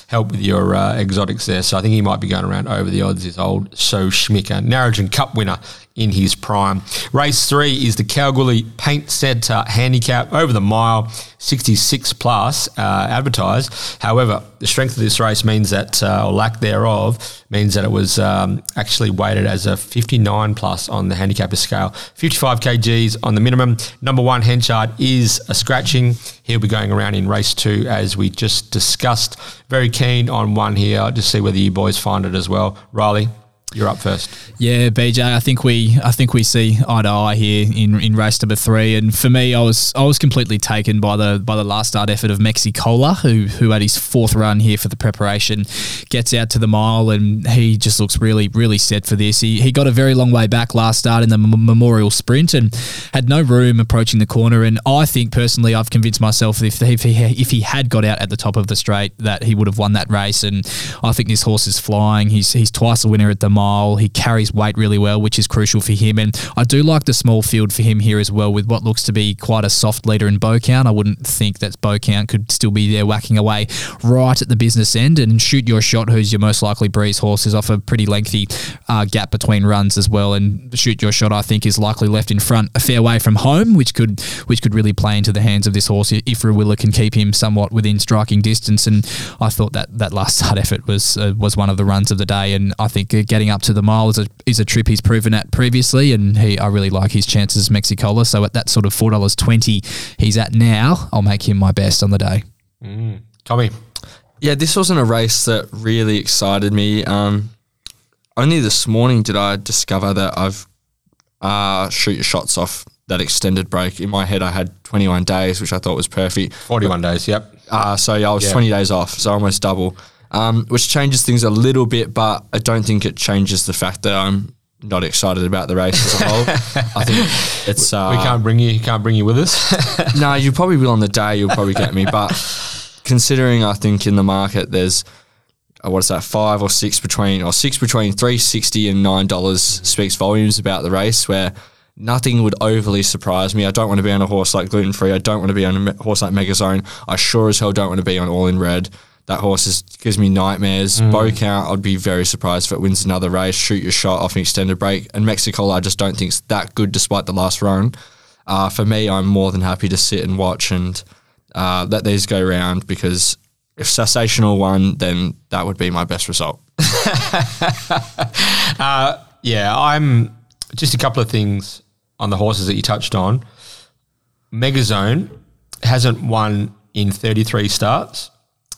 S1: help with your uh, exotics there. So I think he might be going around over the odds. Is old So Schmick, a Narrogin Cup winner in his prime. Race three is the Kalgoorlie Paint Centre Handicap over the mile, 66 plus uh, advertised. However, the strength of this race means that, uh, or lack thereof, means that it was um, actually weighted as a 59 plus on the handicapper scale. 55 kgs on the minimum. Number one, Henchard, is a scratching. He'll be going around in race two, as we just discussed. Very keen on one here. Just see whether you boys find it as well. Rylie. You're up first.
S2: Yeah, BJ, I think we I think we see eye to eye here in, in race number three. And for me, I was I was completely taken by the by the last start effort of Mexicola, who who had his fourth run here for the preparation, gets out to the mile and he just looks really really set for this. He he got a very long way back last start in the m- Memorial Sprint and had no room approaching the corner. And I think personally, I've convinced myself that if if he if he had got out at the top of the straight, that he would have won that race. And I think this horse is flying. He's he's twice a winner at the mile. He carries weight really well, which is crucial for him. And I do like the small field for him here as well, with what looks to be quite a soft leader in bow Count. I wouldn't think that bow Count could still be there whacking away right at the business end and shoot your shot. Who's your most likely breeze horse is off a pretty lengthy uh, gap between runs as well. And shoot your shot, I think, is likely left in front a fair way from home, which could which could really play into the hands of this horse if Rawiller can keep him somewhat within striking distance. And I thought that that last start effort was uh, was one of the runs of the day. And I think uh, getting up to the mile is a is a trip he's proven at previously, and he I really like his chances Mexicola. So at that sort of four dollars twenty he's at now, I'll make him my best on the day.
S1: Mm. Tommy,
S3: yeah, this wasn't a race that really excited me. Um, only this morning did I discover that I've uh, shoot your shots off that extended break. In my head, I had 21 days, which I thought was perfect.
S1: 41 days, yep.
S3: Uh, so yeah, I was 20 days off, so almost double um, which changes things a little bit, but I don't think it changes the fact that I'm not excited about the race as a whole. I think <laughs> it's uh,
S1: we can't bring you can't bring you with us. <laughs>
S3: no, you probably will on the day. You'll probably get me, but considering I think in the market there's uh, what is that five or six between or six between three sixty and nine dollars speaks volumes about the race where. Nothing would overly surprise me. I don't want to be on a horse like gluten free. I don't want to be on a horse like Megazone. I sure as hell don't want to be on All in Red. That horse is, gives me nightmares. Mm. Bow count, I'd be very surprised if it wins another race. Shoot your shot off an extended break. And Mexico, I just don't think it's that good despite the last run. Uh, for me, I'm more than happy to sit and watch and uh, let these go round because if Sensational won, then that would be my best result. <laughs>
S1: uh, yeah, I'm just a couple of things on the horses that you touched on. Megazone hasn't won in 33 starts.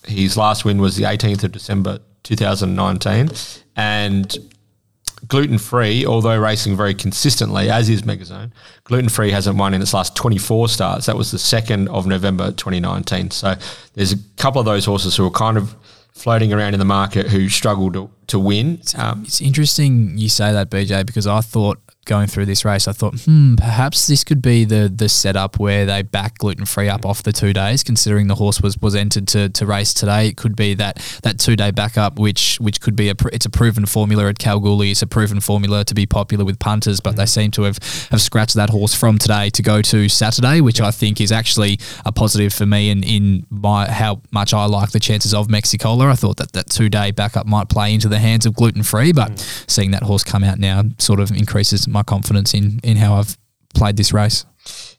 S1: His last win was the 18th of December 2019. And gluten free, although racing very consistently, as is Megazone, gluten free hasn't won in its last 24 starts. That was the 2nd of November 2019. So there's a couple of those horses who are kind of floating around in the market who struggle to, to win.
S2: Um, it's interesting you say that, BJ, because I thought going through this race, I thought, hmm, perhaps this could be the the setup where they back gluten free up off the two days. Considering the horse was was entered to, to race today, it could be that that two day backup, which which could be a it's a proven formula at Kalgoorlie. It's a proven formula to be popular with punters, but mm-hmm. they seem to have have scratched that horse from today to go to Saturday, which I think is actually a positive for me and in, in my how much I like the chances of Mexicola. I thought that that two day backup might play into the hands of gluten free, but mm-hmm. seeing that horse come out now sort of increases my confidence in in how I've played this race.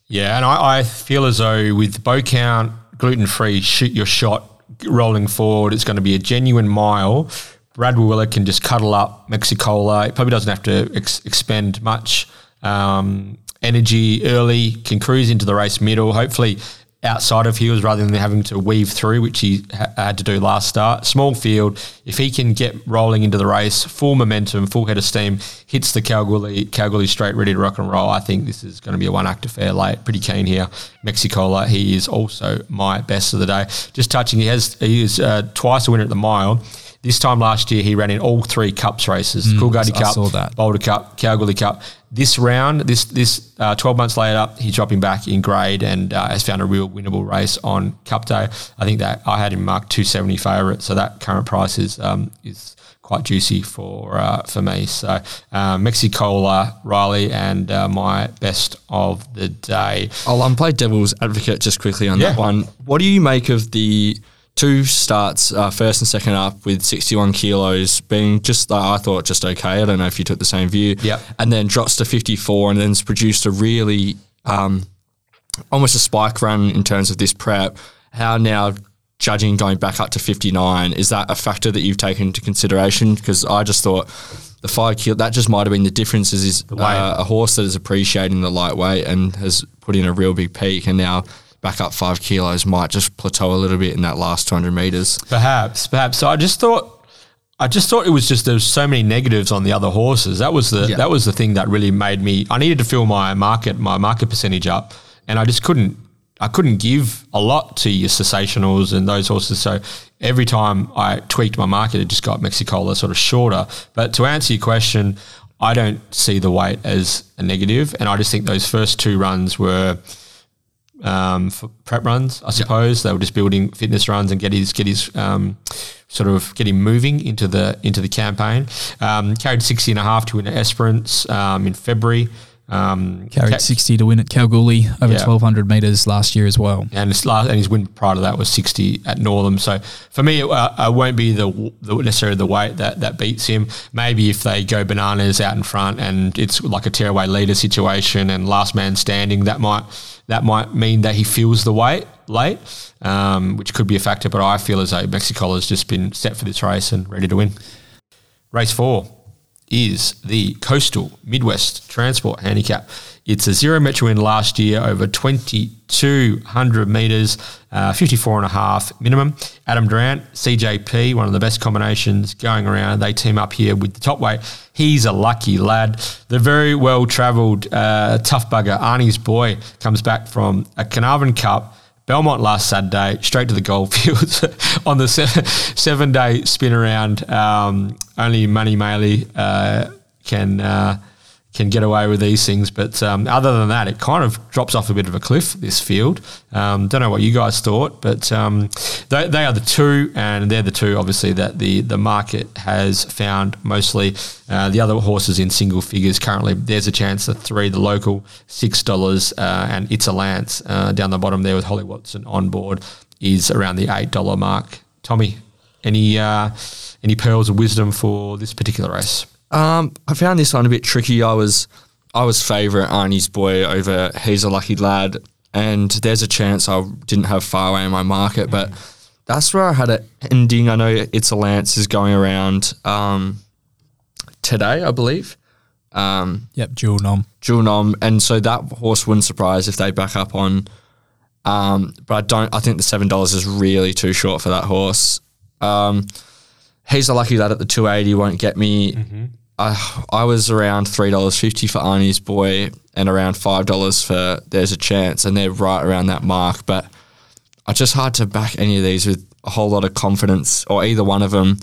S1: Yeah, and I, I feel as though with bow count, gluten free, shoot your shot, rolling forward, it's going to be a genuine mile. Brad Rawiller can just cuddle up Mexicola. It probably doesn't have to ex- expend much um, energy early. Can cruise into the race middle. Hopefully, outside of heels rather than having to weave through, which he ha- had to do last start. Small field, if he can get rolling into the race, full momentum, full head of steam, hits the Kalgoorlie, Kalgoorlie straight, ready to rock and roll. I think this is going to be a one act affair late. Pretty keen here. Mexicola, he is also my best of the day. Just touching, he has he is uh, twice a winner at the mile. This time last year, he ran in all three Cups races: mm, Coolgardie Cup, Boulder Cup, Kalgoorlie Cup. This round, this this uh, twelve months later, he's dropping back in grade and uh, has found a real winnable race on Cup Day. I think that I had him marked two seventy favourite, so that current price is um, is quite juicy for uh, for me. So uh, Mexicola, Rylie, and uh, my best of the day.
S3: I'll um, play devil's advocate just quickly on yeah. that one. What do you make of the two starts, uh, first and second up with 61 kilos, being just, uh, I thought, just okay. I don't know if you took the same view.
S1: Yeah.
S3: And then drops to 54 and then has produced a really, um, almost a spike run in terms of this prep. How now judging going back up to 59, is that a factor that you've taken into consideration? Because I just thought the five kilo, that just might have been the difference is, is uh, a horse that is appreciating the lightweight and has put in a real big peak and now – back up five kilos might just plateau a little bit in that last 200 meters.
S1: Perhaps, perhaps. So I just thought I just thought it was just there was so many negatives on the other horses. That was the
S3: Yeah.
S1: that was the thing that really made me. I needed to fill my market my market percentage up, and I just couldn't. I couldn't give a lot to your sensationals and those horses. So every time I tweaked my market, it just got Mexicola sort of shorter. But to answer your question, I don't see the weight as a negative, and I just think those first two runs were um, for prep runs, I suppose. They were just building fitness runs and get his get his um, sort of get him moving into the into the campaign. Um, carried 60 and a half to win at Esperance um, in February. Um,
S2: Carried
S1: ca-
S2: 60 to win at Kalgoorlie over
S1: Yeah.
S2: 1200 metres last year as well.
S1: and his last and his win prior to that was 60 at Northam. So for me, it, uh, it won't be the, the necessarily the weight that, that beats him. Maybe if they go bananas out in front and it's like a tearaway leader situation and last man standing, that might that might mean that he feels the weight late, um, which could be a factor. But I feel as though Mexico has just been set for this race and ready to win. Race four is the Coastal Midwest Transport Handicap. It's a zero metro win last year over 2,200 metres, uh, 54 and a half minimum. Adam Durrant, CJP, one of the best combinations going around. They team up here with the top weight. He's a lucky lad. The very well travelled uh, tough bugger, Arnie's boy, comes back from a Carnarvon Cup. Belmont last Saturday, straight to the goldfields <laughs> on the seven, seven day spin around. Um, only Money Maley uh, can uh, can get away with these things, but um, other than that, it kind of drops off a bit of a cliff. This field. Um, don't know what you guys thought, but um, they, they are the two, and they're the two, obviously that the the market has found mostly. Uh, the other horses in single figures currently. There's a chance that three, the local six dollars, uh, and it's a Lance uh, down the bottom there with Holly Watson on board is around the eight dollar mark. Tommy, any uh, any pearls of wisdom for this particular race?
S3: Um, I found this one a bit tricky. I was I was favourite Arnie's boy over He's a Lucky Lad, and there's a chance I didn't have far away in my market, but that's where I had it ending. I know It's a Lance is going around um, today, I believe. Um,
S2: Yep, dual nom.
S3: Jewel Nom, and so that horse wouldn't surprise if they back up on. Um, but I don't. I think the seven dollars is really too short for that horse. Um, he's a lucky lad at the two eighty won't get me. I I was around three dollars fifty for Arnie's boy and around five dollars for There's a Chance, and they're right around that mark. But it's just hard to back any of these with a whole lot of confidence or either one of them.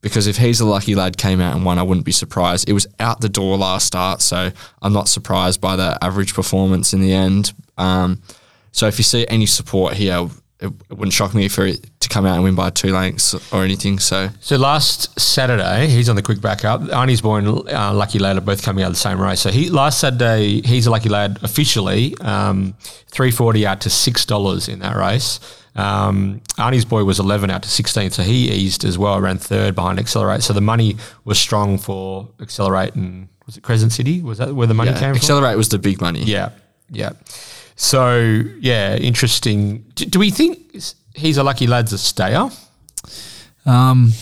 S3: Because if he's a lucky lad came out and won, I wouldn't be surprised. It was out the door last start, so I'm not surprised by the average performance in the end. Um, so if you see any support here, it, it wouldn't shock me for it to come out and win by two lengths or anything. So
S1: So last Saturday, he's on the quick back up. Arnie's boy and uh, Lucky Lad are both coming out of the same race. So he last Saturday, he's a Lucky Lad officially um, three forty out to six dollars in that race. Um, Arnie's boy was eleven out to sixteen, so he eased as well, ran third behind Accelerate. So the money was strong for Accelerate and was it Crescent City? Was that where the money
S3: yeah,
S1: came from?
S3: Accelerate was the big money.
S1: Yeah, yeah. So yeah, interesting. Do, do we think he's a Lucky Lad's a stayer?
S2: Um,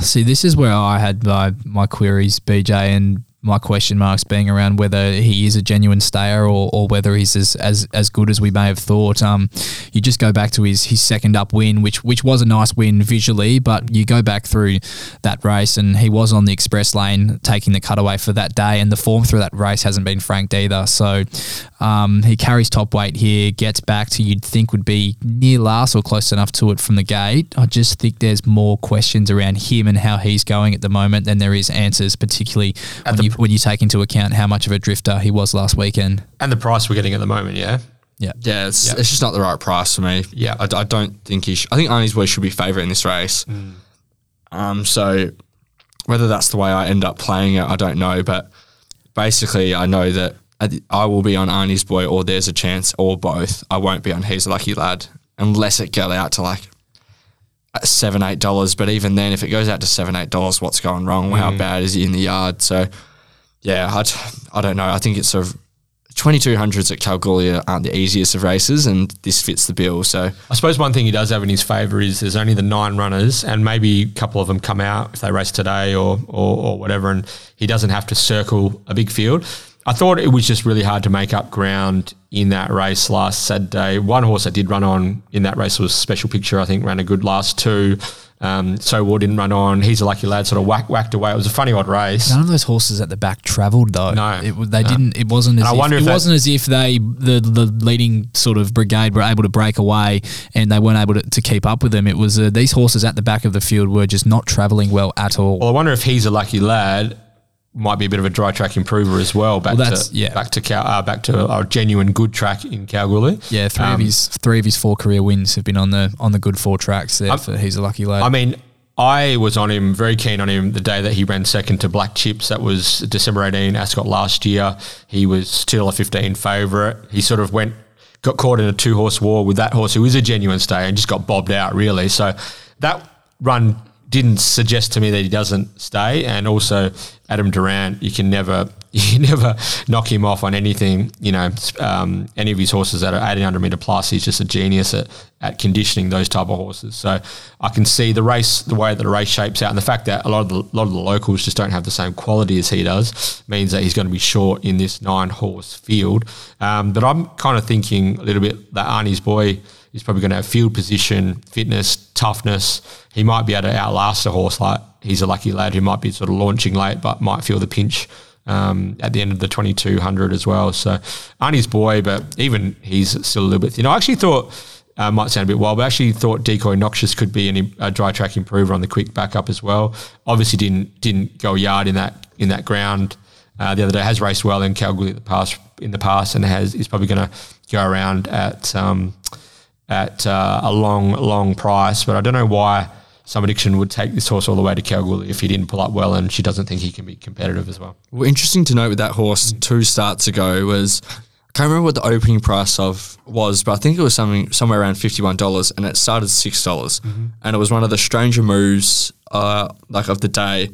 S2: see, this is where I had my, my queries, BJ, and my question marks being around whether he is a genuine stayer or, or whether he's as, as as good as we may have thought. Um, you just go back to his his second up win, which which was a nice win visually, but you go back through that race and he was on the express lane taking the cutaway for that day, and the form through that race hasn't been franked either. So um, he carries top weight here, gets back to you'd think would be near last or close enough to it from the gate. I just think there's more questions around him and how he's going at the moment than there is answers, particularly
S1: At the
S2: you, when you take into account how much of a drifter he was last weekend.
S1: And the price we're getting at the moment, yeah.
S2: Yeah.
S3: Yeah, it's,
S1: Yeah.
S3: it's just not the right price for me.
S1: Yeah.
S3: I, I don't think he. Sh- I think Arnie's boy should be favourite in this race. Um, so whether that's the way I end up playing it, I don't know. But basically, I know that I- I will be on Arnie's boy, or there's a chance, or both. I won't be on He's a Lucky Lad unless it goes out to like uh, seven, eight dollars. But even then, if it goes out to seven, eight dollars, what's going wrong? How bad is he in the yard? So yeah, I, I don't know. I think it's sort of 2200s at Kalgoorlie aren't the easiest of races, and this fits the bill. So
S1: I suppose one thing he does have in his favour is there's only the nine runners, and maybe a couple of them come out if they race today or, or or whatever, and he doesn't have to circle a big field. I thought it was just really hard to make up ground in that race last Saturday. One horse that did run on in that race was Special Picture. I think ran a good last two. Um, so War didn't run on. He's a lucky lad. Sort of whack, whacked away. It was a funny odd race.
S2: None of those horses at the back travelled though.
S1: No.
S2: it, they didn't. It wasn't. As
S1: I
S2: if,
S1: wonder
S2: it
S1: if that-
S2: wasn't as if they the the leading sort of brigade were able to break away and they weren't able to, to keep up with them. It was uh, these horses at the back of the field were just not travelling well at all.
S1: Well, I wonder if he's a lucky lad. Might be a bit of a dry track improver as well. Back
S2: Well,
S1: to
S2: yeah.
S1: back to Kal, uh, back to a genuine good track in Kalgoorlie.
S2: yeah, three of
S1: Um,
S2: his three of his four career wins have been on the on the good four tracks. There, for, he's a lucky lad.
S1: I mean, I was on him, very keen on him the day that he ran second to Black Chips. That was December 18, Ascot last year. He was still a 15 favourite. He sort of went, got caught in a two horse war with that horse who is a genuine stay and just got bobbed out, really. So that run didn't suggest to me that he doesn't stay. And also, Adam Durrant, you can never. <laughs> You never knock him off on anything, you know. Um, any of his horses that are 1800 meter plus, he's just a genius at, at conditioning those type of horses. So I can see the race, the way that the race shapes out, and the fact that a lot of the lot of the locals just don't have the same quality as he does means that he's going to be short in this nine horse field. Um, but I'm kind of thinking a little bit that Arnie's boy is probably going to have field position, fitness, toughness. He might be able to outlast a horse like he's a lucky lad who might be sort of launching late, but might feel the pinch um, at the end of the 2200 as well. So Arnie's boy, but even he's still a little bit thin. I actually thought, uh, might sound a bit wild, but I actually thought Decoy Noxious could be a dry track improver on the quick backup as well. Obviously didn't didn't go a yard in that in that ground uh, the other day. Has raced well in Kalgoorlie in the past in the past and has is probably going to go around at um, at uh, a long long price. But I don't know why. Some addiction would take this horse all the way to Kalgoorlie if he didn't pull up well, and she doesn't think he can be competitive as well.
S3: Well, interesting to note with that horse two starts ago was I can't remember what the opening price of was, but I think it was something somewhere around fifty one dollars, and it started six dollars, and it was one of the stranger moves uh, like of the day,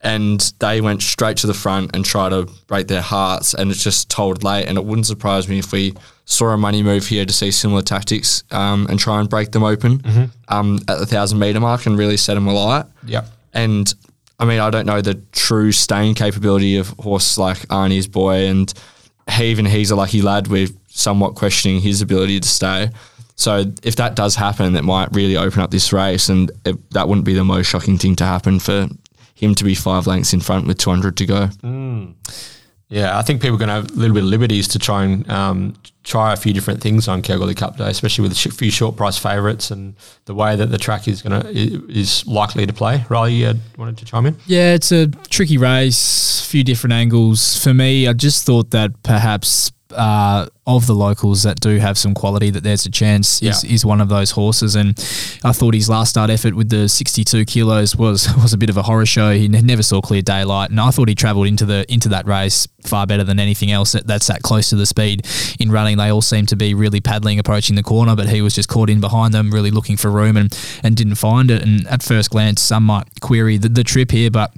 S3: and they went straight to the front and tried to break their hearts, and it just told late, and it wouldn't surprise me if we saw a money move here to see similar tactics um, and try and break them open um, at the thousand meter mark and really set them alight.
S1: Yep.
S3: And I mean, I don't know the true staying capability of horses like Arnie's boy, and he, even he's a lucky lad. We're somewhat questioning his ability to stay. So if that does happen, it might really open up this race, and it, that wouldn't be the most shocking thing to happen for him to be five lengths in front with 200 to go.
S1: Yeah, I think people are going to have a little bit of liberties to try and um, try a few different things on Kalgoorlie Cup Day, especially with a few short price favourites and the way that the track is going to is likely to play. Rylie, you had- wanted to chime in?
S2: Yeah, it's a tricky race, few different angles. For me, I just thought that perhaps uh, of the locals that do have some quality, that there's a chance is,
S1: Yeah.
S2: is one of those horses. And I thought his last start effort with the 62 kilos was <laughs> was a bit of a horror show. He ne- never saw clear daylight, and I thought he travelled into the into that race far better than anything else that, that's that close to the speed in running. They all seem to be really paddling approaching the corner, but he was just caught in behind them, really looking for room and and didn't find it. And at first glance, some might query the, the trip here, but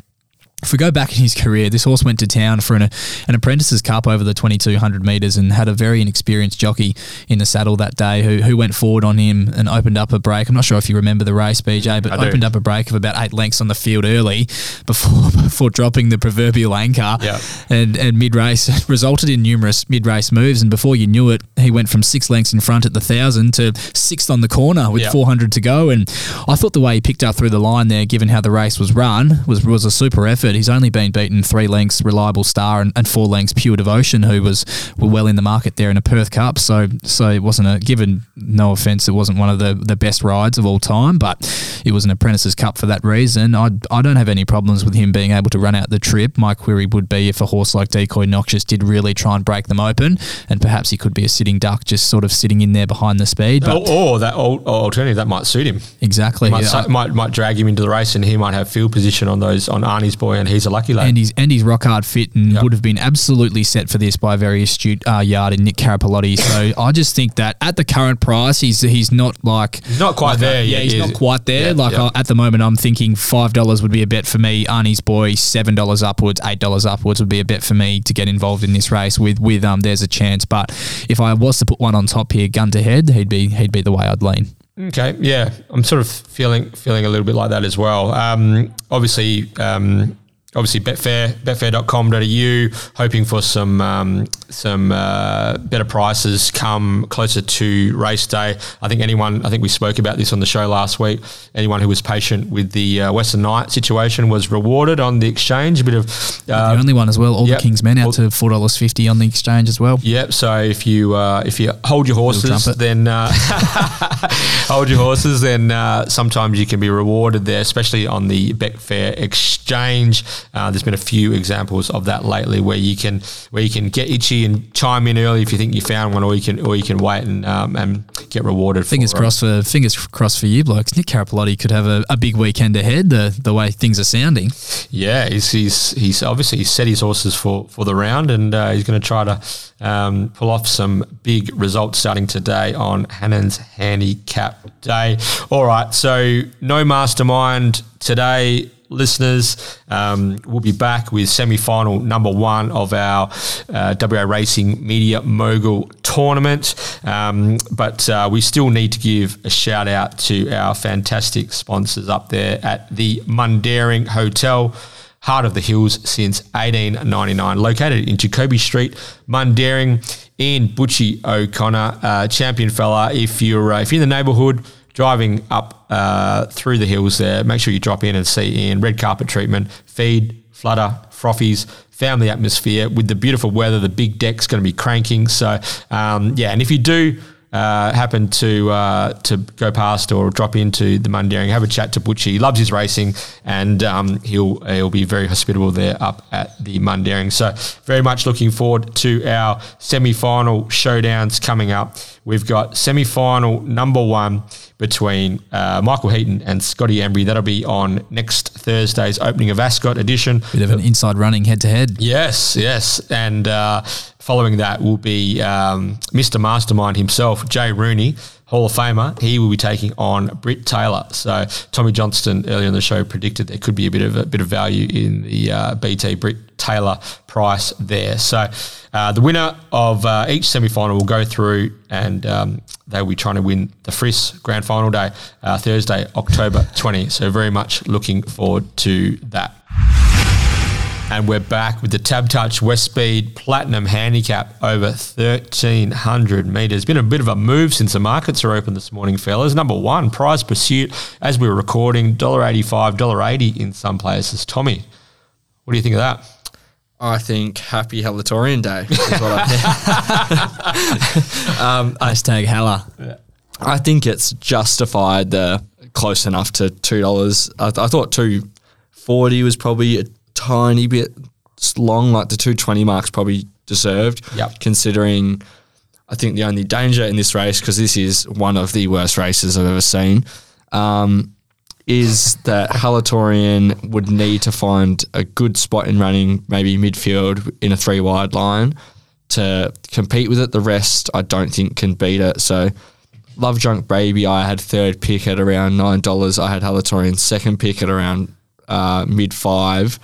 S2: if we go back in his career, this horse went to town for an, an apprentice's cup over the 2200 metres and had a very inexperienced jockey in the saddle that day who, who went forward on him and opened up a break. I'm not sure if you remember the race, BJ, mm, but
S1: I do.
S2: opened up a break of about eight lengths on the field early before <laughs> before dropping the proverbial anchor.
S1: Yeah.
S2: And, and mid race <laughs> resulted in numerous mid race moves. And before you knew it, he went from six lengths in front at the thousand to sixth on the corner with
S1: Yeah.
S2: 400 to go. And I thought the way he picked up through the line there, given how the race was run, was was a super effort. He's only been beaten three lengths, reliable star, and, and four lengths, pure devotion, who was were well in the market there in a Perth Cup. So so it wasn't a given. No offense, it wasn't one of the, the best rides of all time, but it was an apprentice's cup for that reason. I I don't have any problems with him being able to run out the trip. My query would be if a horse like Decoy Noxious did really try and break them open, and perhaps he could be a sitting duck, just sort of sitting in there behind the speed. But
S1: Or, or that oh, al- alternative that might suit him.
S2: exactly,
S1: Might,
S2: yeah,
S1: might might drag him into the race, and he might have field position on those on Arnie's boy, and he's a lucky lad.
S2: and he's and he's rock hard fit and
S1: Yep.
S2: would have been absolutely set for this by a very astute uh, yard in Nick Carapalotti. So <laughs> I just think that at the current price, he's he's not like
S1: He's not quite
S2: like a-
S1: there
S2: yeah, he's not quite there.
S1: Yeah,
S2: like
S1: yeah.
S2: I, at the moment, I'm thinking five dollars would be a bet for me. Arnie's boy, seven dollars upwards, eight dollars upwards would be a bet for me to get involved in this race with with um. There's a chance, but if I was to put one on top here, gun to head, he'd be he'd be the way I'd lean.
S1: Okay, yeah, I'm sort of feeling feeling a little bit like that as well. Um, obviously, um, obviously Betfair, betfair.com.au, hoping for some um, some uh, better prices come closer to race day. I think anyone, I think we spoke about this on the show last week. Anyone who was patient with the uh, Western Night situation was rewarded on the exchange. A bit of uh,
S2: the only one as well. All
S1: yep.
S2: the King's Men out to four dollars fifty on the exchange as well.
S1: Yep. So if you uh, if you hold your horses, then uh, <laughs> hold your horses, then uh, sometimes you can be rewarded there, especially on the Betfair exchange. Uh, there's been a few examples of that lately where you can where you can get itchy and chime in early if you think you found one, or you can or you can wait and um, and get rewarded.
S2: Fingers
S1: for,
S2: crossed for fingers crossed for you blokes. Nick Carapalotti could have a, a big weekend ahead. The the way things are sounding.
S1: Yeah, he's he's, he's obviously he's set his horses for for the round, and uh, he's going to try to um, pull off some big results starting today on Hannan's Handicap Day. All right, so no mastermind today listeners. Um, we'll be back with semi final number one of our uh, WA Racing Media Mogul tournament. Um, but uh, we still need to give a shout out to our fantastic sponsors up there at the Mundaring Hotel. Heart of the Hills since 1899, located in Jacoby Street, Mundaring. Ian Butchie O'Connor, uh, champion fella. If you're uh, if you're in the neighbourhood, driving up uh, through the hills there, make sure you drop in and see Ian. Red carpet treatment, feed, flutter, frothies, family atmosphere with the beautiful weather. The big deck's going to be cranking. So, um, yeah, and if you do uh, happen to uh, to go past or drop into the Mundaring, have a chat to Butchie. He loves his racing, and um, he'll he'll be very hospitable there up at the Mundaring. So very much looking forward to our semi final showdowns coming up. We've got semi final number one between uh, Michael Heaton and Scotty Embry. That'll be on next Thursday's opening of Ascot edition.
S2: Bit of an inside running head to head.
S1: Yes, yes. And uh, following that will be um, Mr. Mastermind himself, Jay Rooney. Hall of Famer, he will be taking on Britt Taylor. So Tommy Johnston earlier in the show predicted there could be a bit of a bit of value in the uh, BT Britt Taylor price there. So uh, the winner of uh, each semi final will go through and um, they will be trying to win the FRIS Grand Final Day uh, Thursday, October 20. So very much looking forward to that. And we're back with the Tab Touch West Speed Platinum Handicap over 1,300 metres. Been a bit of a move since the markets are open this morning, fellas. Number one, prize pursuit, as we were recording, $1.85, $1.80 in some places. Tommy, what do you think of that?
S3: I think Happy Halatorian Day is what I <laughs>
S2: um, Hashtag Hella.
S3: Yeah. I think it's justified the close enough to $2. I, th- I thought 240 was probably a tiny bit long, like the 220 marks probably deserved.
S1: Yep.
S3: Considering, I think the only danger in this race, because this is one of the worst races I've ever seen, um, is that Halatorian would need to find a good spot in running, maybe midfield in a three wide line to compete with it. The rest, I don't think, can beat it. So, Love Drunk Baby, I had third pick at around $9. I had Halatorian second pick at around uh, mid five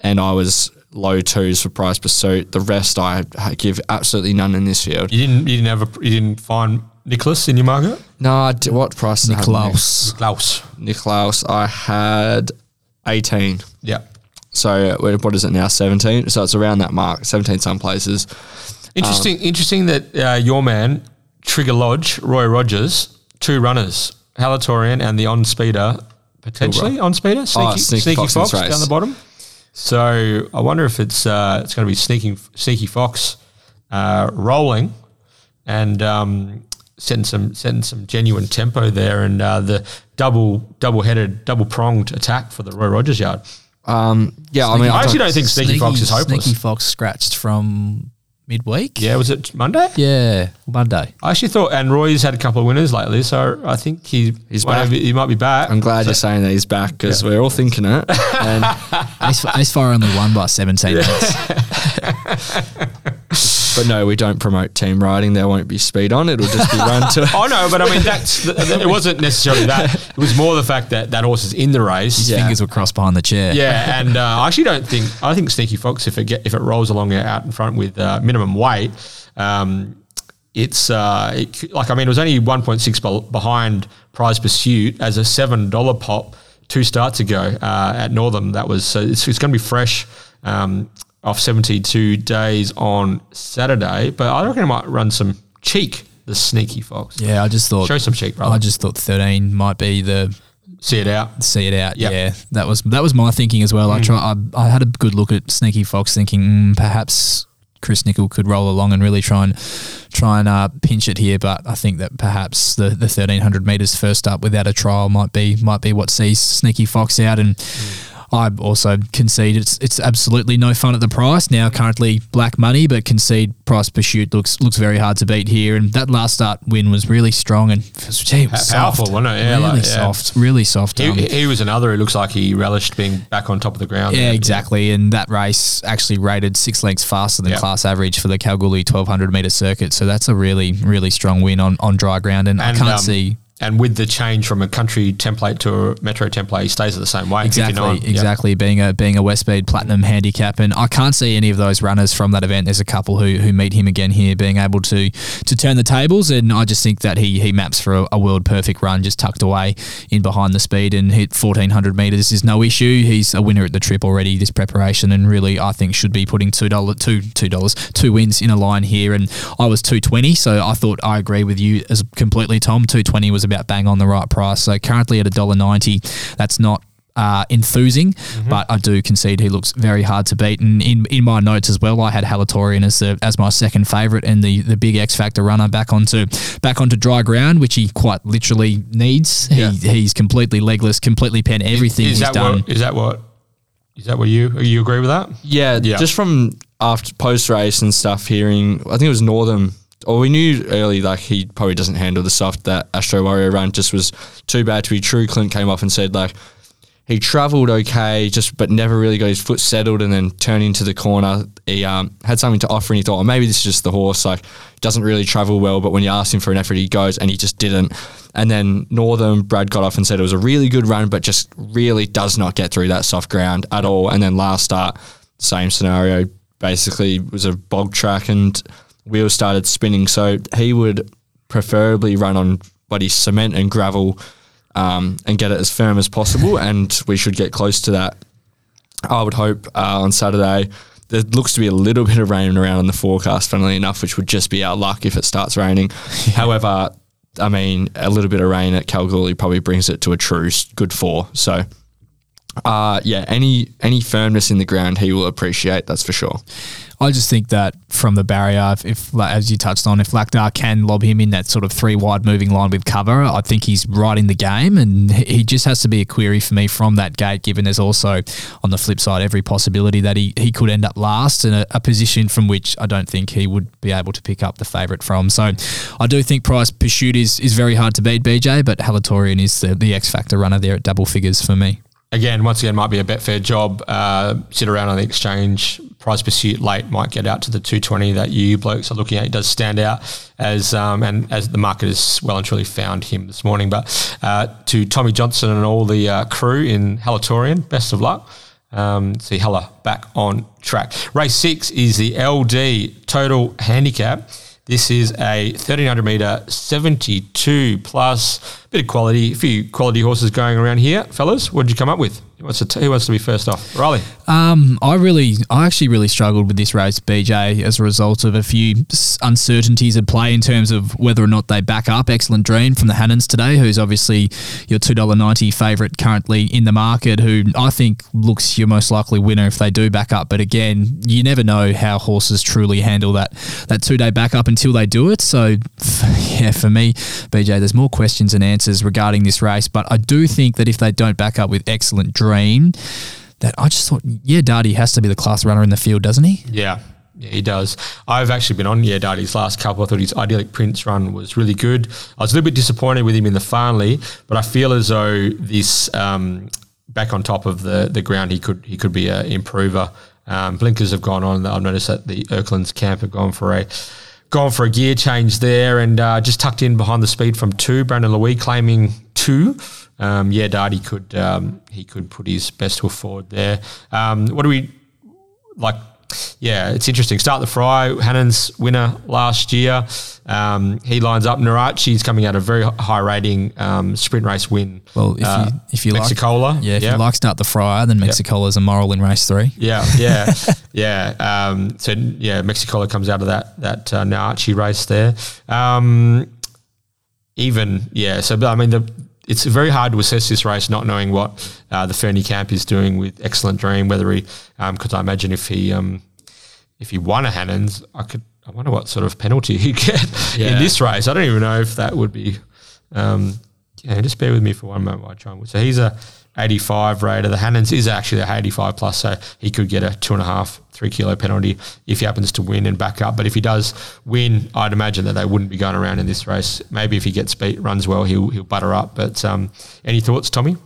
S3: and I was low twos for prize pursuit. The rest I give absolutely none in this field.
S1: You didn't. You didn't have a. You didn't find Nicholas in your market.
S3: No, I d- what price? Nicholas. Nicholas. have
S2: Niklaus.
S1: Klaus.
S3: Niklaus. I had eighteen.
S1: Yeah.
S3: So what is it now? Seventeen. So it's around that mark. Seventeen some places.
S1: Interesting. interesting that uh, your man Trigger Lodge, Roy Rogers, two runners, Halatorian and the on speeder, potentially on speeder, sneaky,
S3: Oh, Sneaky
S1: sneaky
S3: Fox in
S1: fox down the bottom. So I wonder if it's uh, it's going to be sneaking sneaky fox uh, rolling and um, setting some setting some genuine tempo there and uh, the double double headed double pronged attack for the Roy Rogers yard.
S3: Um, yeah, I mean,
S1: I actually don't think Sneaky, Fox is hopeless.
S2: Sneaky Fox scratched from midweek.
S1: Yeah, was it Monday?
S2: Yeah, Monday.
S1: I actually thought, and Roy's had a couple of winners lately, so I think he
S3: He's
S1: might
S3: back.
S1: have- he might be back.
S3: I'm glad you're saying that he's back because we're all thinking it. <laughs> And
S2: Ace, Ace Fire only won by 17 minutes. <laughs>
S3: but no, we don't promote team riding. There won't be speed on. It'll just be run to. <laughs>
S1: Oh no, but I mean that's th- th- it wasn't necessarily that. It was more the fact that that horse is in the race.
S2: His
S3: Yeah.
S2: fingers were crossed behind the chair.
S1: Yeah, and uh, I actually don't think I think Sneaky Fox if it get, if it rolls along out in front with uh, minimum weight, um, it's uh, it, like I mean it was only one point six behind Prize Pursuit as a seven dollar pop two starts ago uh, at Northam. That was so it's, it's going to be fresh. Um, off 72 days on Saturday, but I reckon I might run some cheek, the sneaky fox.
S2: Yeah, I just thought
S1: Show some cheek, brother.
S2: I just thought 13 might be the
S1: See it out.
S2: see it out.
S1: Yep.
S2: Yeah, that was that was my thinking as well. I try. I, I had a good look at Sneaky Fox, thinking mm, perhaps Chris Nickel could roll along and really try and try and uh, pinch it here. But I think that perhaps the the thirteen hundred meters first up without a trial might be might be what sees Sneaky Fox out and. I also concede it's it's absolutely no fun at the price now. Currently black money, but concede price pursuit looks looks very hard to beat here. And that last start win was really strong and gee, it was
S1: Powerful,
S2: soft.
S1: wasn't it? Yeah,
S2: really
S1: like, yeah.
S2: soft, really soft.
S1: He,
S2: um,
S1: he was another who looks like he relished being back on top of the ground.
S2: yeah, exactly. And that race actually rated six lengths faster than
S1: Yeah.
S2: class average for the Kalgoorlie 1200 meter circuit. So that's a really, really strong win on, on dry ground. And, I can't
S1: um,
S2: see
S1: And with the change from a country template to a metro template, he stays at the same weight.
S2: exactly,
S1: 59. Yep.
S2: exactly being a being a Westspeed Platinum handicap. And I can't see any of those runners from that event. There's a couple who who meet him again here, being able to to turn the tables. And I just think that he he maps for a, a world perfect run, just tucked away in behind the speed and hit 1400 meters is no issue. He's a winner at the trip already this preparation, and really I think should be putting two dollar two two dollars two wins in a line here. And I was 220, so I thought I agree with you as completely, Tom. 220 was about bang on the right price. So currently at a dollar ninety, that's not uh, enthusing, but I do concede he looks very hard to beat. And in, in my notes as well, I had Halatorian as the, as my second favourite and the, the big X Factor runner back onto back onto dry ground, which he quite literally needs.
S1: Yeah.
S2: He, he's completely legless, completely pen everything
S1: Is
S2: he's
S1: that
S2: done.
S1: what? Is that what? Is that what you you agree with that?
S3: Yeah,
S1: Yeah.
S3: just from after post race and stuff, hearing I think it was Northam. Or we knew early like he probably doesn't handle the soft that Astro Warrior run just was too bad to be true. Clint came up and said like he travelled okay, just but never really got his foot settled, and then turning into the corner, he um, had something to offer, and he thought, oh, maybe this is just the horse. Like doesn't really travel well, but when you ask him for an effort, he goes, and he just didn't. And then Northern Brad got off and said it was a really good run, but just really does not get through that soft ground at all. And then last start, same scenario. Basically, was a bog track and wheels started spinning. So he would preferably run on buddy cement and gravel um, and get it as firm as possible. <laughs> And we should get close to that. I would hope uh, on Saturday. There looks to be a little bit of rain around in the forecast, funnily enough, which would just be our luck if it starts raining. <laughs> However, I mean, a little bit of rain at Kalgoorlie probably brings it to a true good four. So, uh, yeah, any any firmness in the ground he will appreciate. That's for sure.
S2: I just think that from the barrier, if, if as you touched on, if Lakdar can lob him in that sort of three wide moving line with cover, I think he's right in the game, and he just has to be a query for me from that gate. Given there's also on the flip side every possibility that he, he could end up last in a, a position from which I don't think he would be able to pick up the favourite from. So I do think Price Pursuit is is very hard to beat, BJ, but Halatorian is the, the X factor runner there at double figures for me.
S1: Again, once again, might be a Betfair job. Uh, sit around on the exchange. Price pursuit late might get out to the 220 that you blokes are looking at. He does stand out as um, and as the market has well and truly found him this morning. But uh, to Tommy Johnston and all the uh, crew in Halatorian, best of luck. Um, see Hella back on track. Race six is the LD total handicap. This is a 1300 meter 72 plus bit of quality, a few quality horses going around here, fellas. What did you come up with? Who wants to, t- who wants to be first off? Rylie.
S2: Um, I really, I actually really struggled with this race, BJ, as a result of a few uncertainties at play in terms of whether or not they back up. Excellent Dream from the Hannans today, who's obviously your two dollar ninety favourite currently in the market, who I think looks your most likely winner if they do back up. But again, you never know how horses truly handle that that two day backup until they do it. So, <laughs> yeah, for me, BJ, there's more questions and answers regarding this race. But I do think that if they don't back up with Excellent Dream, that I just thought, yeah, Darty has to be the class runner in the field, doesn't he?
S1: Yeah. Yeah, he does. I've actually been on Yeah Darty's last couple. I thought his Idyllic Prince run was really good. I was a little bit disappointed with him in the Farnley, but I feel as though this um, back on top of the the ground, he could he could be an improver. Um, blinkers have gone on. I've noticed that the Erklands camp have gone for a gone for a gear change there and uh, just tucked in behind the speed from two. Brandon Louis claiming two. Um, yeah, Darty could um, he could put his best foot forward there. Um, what do we like? Yeah, it's interesting. Start the fry. Hannan's winner last year. Um, he lines up. Narachi's coming out a very high rating um, sprint race win.
S2: Well, if
S1: uh,
S2: you if you like
S1: Mexicola.
S2: like, yeah, if
S1: Yep.
S2: you like start the fryer, then Mexicola's a moral in race three.
S1: Yeah, yeah, <laughs> yeah. Um, so yeah, Mexicola comes out of that that uh, Narachi race there. Um, even yeah, so I mean the. It's very hard to assess this race, not knowing what uh, the Fernie Camp is doing with Excellent Dream. Whether he, because I imagine if he um, if he won a Hannans, I could. I wonder what sort of penalty <laughs> he'd get in this race. I don't even know if that would be. Um, yeah, just bear with me for one moment. while I try and. So he's a 85 rater. The Hannans is actually a 85 plus, so he could get a two and a half, three kilo penalty if he happens to win and back up. But if he does win, I'd imagine that they wouldn't be going around in this race. Maybe if he gets beat, runs well, he'll he'll butter up. But um, any thoughts, Tommy?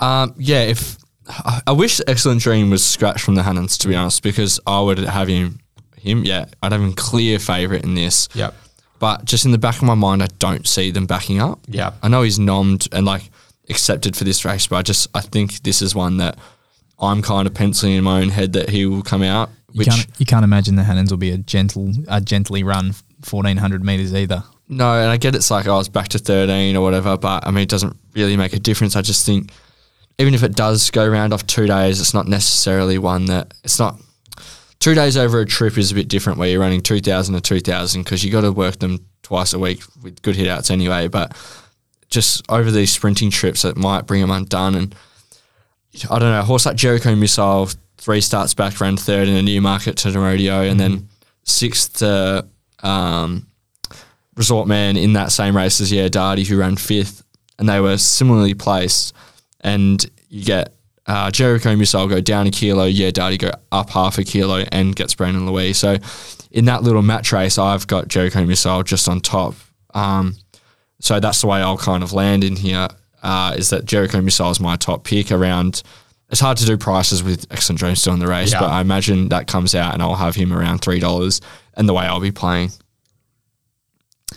S3: Um, yeah, if I, I wish Excellent Dream was scratched from the Hannans, to be honest, because I would have him, him, yeah, I'd have him clear favourite in this.
S1: Yep.
S3: But just in the back of my mind, I don't see them backing up.
S1: Yeah.
S3: I know he's nommed and like accepted for this race, but I just I think this is one that I'm kind of penciling in my own head that he will come out.
S2: You can't you can't imagine the Hannans will be a gentle a gently run fourteen hundred meters either.
S3: No, and I get it's like, oh, was back to 13 or whatever, but I mean, it doesn't really make a difference. I just think even if it does go round off two days, it's not necessarily one that it's not. Two days over a trip is a bit different where you're running 2,000 to 2,000 because you got to work them twice a week with good hit outs anyway. But just over these sprinting trips, it might bring them undone. And I don't know, a horse like Jericho Missile, three starts back, ran third in a new market to the rodeo, and then sixth to um, Resort Man in that same race as yeah Darty, who ran fifth, and they were similarly placed. And you get uh, Jericho Missile go down a kilo, yeah Darty go up half a kilo, and gets Brandon Louis. So in that little match race, I've got Jericho Missile just on top. Um, so that's the way I'll kind of land in here. Uh, is that Jericho Missile is my top pick around. It's hard to do prices with Excellent Dream still in the race,
S1: Yeah.
S3: but I imagine that comes out and I'll have him around three dollars, and the way I'll be playing.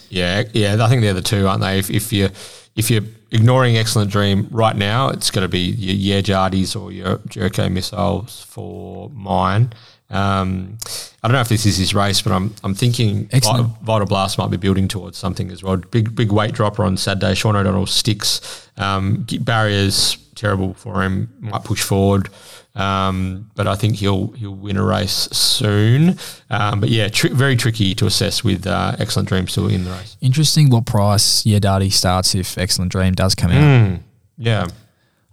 S1: Yeah, yeah. I think they're the two, aren't they? If, if you if you're ignoring Excellent Dream right now, it's going to be your Yeah Jardis or your Jericho missiles for mine. Um, I don't know if this is his race, but I'm I'm thinking
S2: Excellent.
S1: Vital, Vital Blast might be building towards something as well. Big big weight dropper on Saturday. Sean O'Donnell sticks um, barriers terrible for him. Might push forward. Um, but I think he'll he'll win a race soon. Um, but yeah, tri- very tricky to assess with uh, Excellent Dream still in the race.
S2: Interesting what price Yedadi starts if Excellent Dream does come out.
S1: Yeah,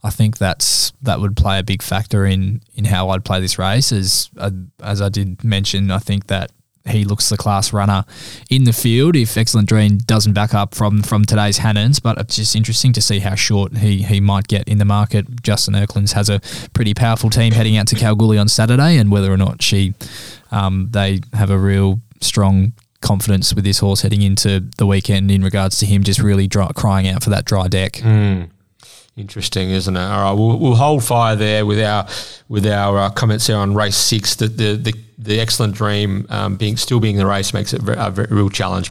S2: I think that's that would play a big factor in in how I'd play this race. As uh, as I did mention, I think that he looks the class runner in the field if Excellent Dream doesn't back up from from today's Hannans. But it's just interesting to see how short he he might get in the market. Justin Erklands has a pretty powerful team heading out to Kalgoorlie on Saturday, and whether or not she um, they have a real strong confidence with this horse heading into the weekend in regards to him just really dry, crying out for that dry deck.
S1: Interesting, isn't it? All right, we'll, we'll hold fire there with our with our uh, comments there on race six. The the the, the Excellent Dream um, being still being the race makes it a, real challenge.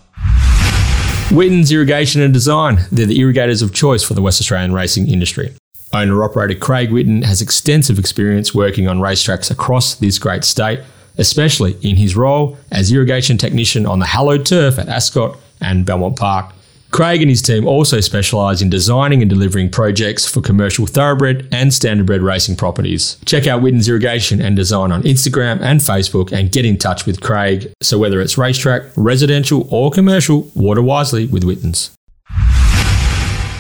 S1: Witten's Irrigation and Design. They're the irrigators of choice for the West Australian racing industry. Owner operator Craig Witten has extensive experience working on racetracks across this great state, especially in his role as irrigation technician on the hallowed turf at Ascot and Belmont Park. Craig and his team also specialise in designing and delivering projects for commercial thoroughbred and standardbred racing properties. Check out Witten's Irrigation and Design on Instagram and Facebook and get in touch with Craig. So whether it's racetrack, residential or commercial, water wisely with Witten's.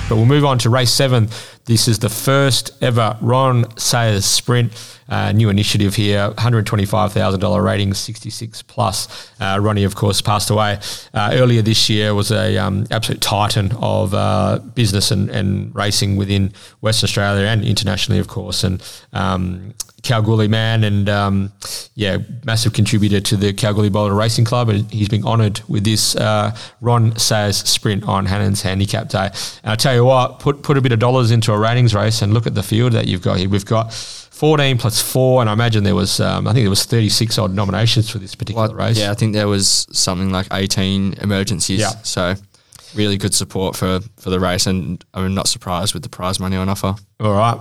S1: But we'll move on to race seven. This is the first ever Ron Sayers Sprint. Uh, new initiative here, $125,000 rating, 66 plus. Uh, Ronnie, of course, passed away uh, earlier this year, was a um, absolute titan of uh, business and, and racing within Western Australia and internationally, of course. And um, Kalgoorlie man and um, yeah, massive contributor to the Kalgoorlie Boulder Racing Club, and he's been honoured with this uh, Ron Sayers Sprint on Hannan's Handicap Day. And I tell you what, put put a bit of dollars into a ratings race and look at the field that you've got here. We've got 14 plus four, and I imagine there was um, I think there was 36 odd nominations for this particular
S3: Well,
S1: race.
S3: Yeah, I think there was something like 18 emergencies.
S1: Yeah.
S3: So really good support for, for the race, and I'm not surprised with the prize money on offer.
S1: All right,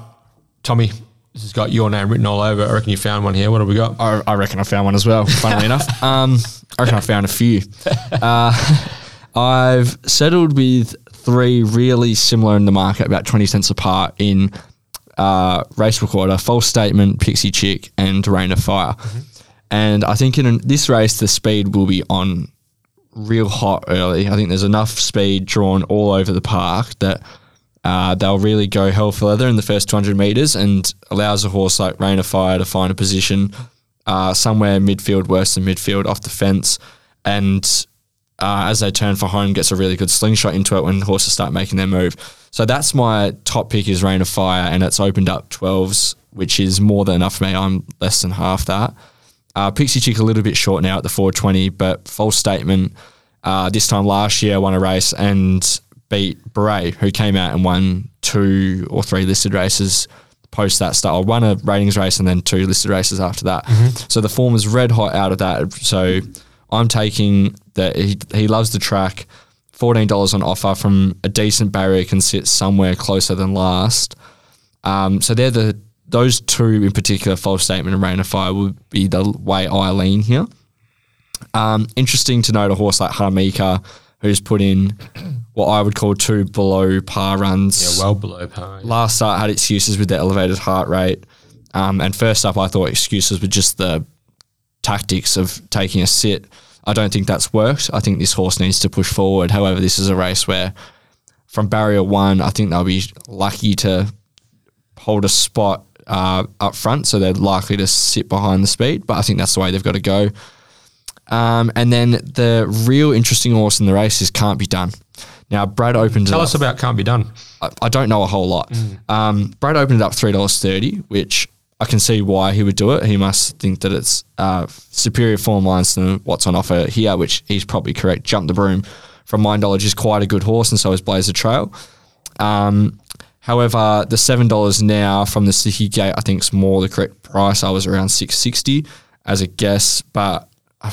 S1: Tommy. This has got your name written all over. I reckon you found one here. What have we got?
S3: I, I reckon I found one as well. Funnily <laughs> enough, um, I reckon I found a few. Uh, <laughs> I've settled with three really similar in the market, about twenty cents apart in uh, race recorder, false statement, pixie chick, and rain of fire. And I think in an, this race, the speed will be on real hot early. I think there's enough speed drawn all over the park that uh, they'll really go hell for leather in the first 200 metres and allows a horse like Rain of Fire to find a position uh, somewhere midfield, worse than midfield, off the fence. And uh, as they turn for home, gets a really good slingshot into it when horses start making their move. So that's my top pick is Rain of Fire, and it's opened up 12s, which is more than enough for me. I'm less than half that. Uh, Pixie Chick a little bit short now at the 420, but false statement. Uh, this time last year, won a race and beat Beret, who came out and won two or three listed races post that start. Won a ratings race and then two listed races after that. So the form is red hot out of that. So I'm taking that he, he loves the track. Fourteen dollars on offer from a decent barrier can sit somewhere closer than last. Um, so they're the those two in particular, false statement and rain of fire, would be the way I lean here. Um, interesting to note a horse like Harmika, who's put in what I would call two below par runs.
S1: Yeah, well below par. yeah.
S3: Last start had excuses with the elevated heart rate. Um, and first up, I thought excuses were just the tactics of taking a sit. I don't think that's worked. I think this horse needs to push forward. However, this is a race where from barrier one, I think they'll be lucky to hold a spot uh, up front, so they're likely to sit behind the speed. But I think that's the way they've got to go. Um, and then the real interesting horse in the race is Can't Be Done. Now, Brad opened
S1: up
S3: Tell
S1: us
S3: up.
S1: about Can't Be Done.
S3: I, I don't know a whole lot. Um, Brad opened it up three dollars thirty, which I can see why he would do it. He must think that it's uh, superior form lines than what's on offer here, which he's probably correct. Jump the broom, from my knowledge, is quite a good horse, and so is Blazer Trail. Um, however, the seven dollars now from the City Gate, I think is more the correct price. I was around six sixty as a guess, but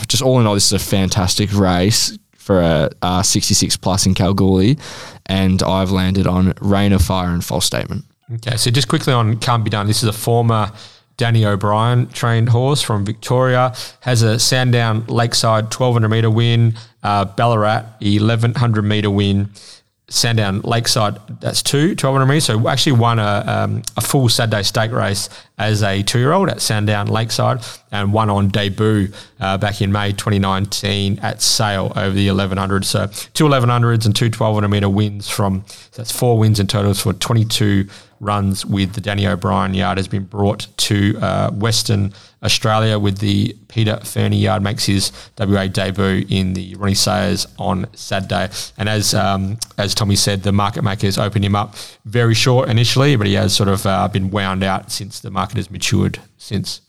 S3: just all in all, this is a fantastic race for a uh, sixty six plus in Kalgoorlie, and I've landed on Rain of Fire and False Statement.
S1: Okay, so just quickly on Can't Be Done. This is a former Danny O'Brien trained horse from Victoria. Has a Sandown Lakeside 1200 metre win, uh, Ballarat 1100 metre win, Sandown Lakeside, that's two, 1200 metres. So actually won a, um, a full Saturday stake race as a two year old at Sandown Lakeside and won on debut uh, back in May 2019 at Sale over the 1100. So two 1100s and two 1200 metre wins from, so that's four wins in totals for 22 runs with the Danny O'Brien yard has been brought to uh, Western Australia with the Peter Fernie yard makes his WA debut in the Ronnie Sayers on Saturday. And as um, as Tommy said, the market makers opened him up very short initially, but he has sort of uh, been wound out since the market has matured since.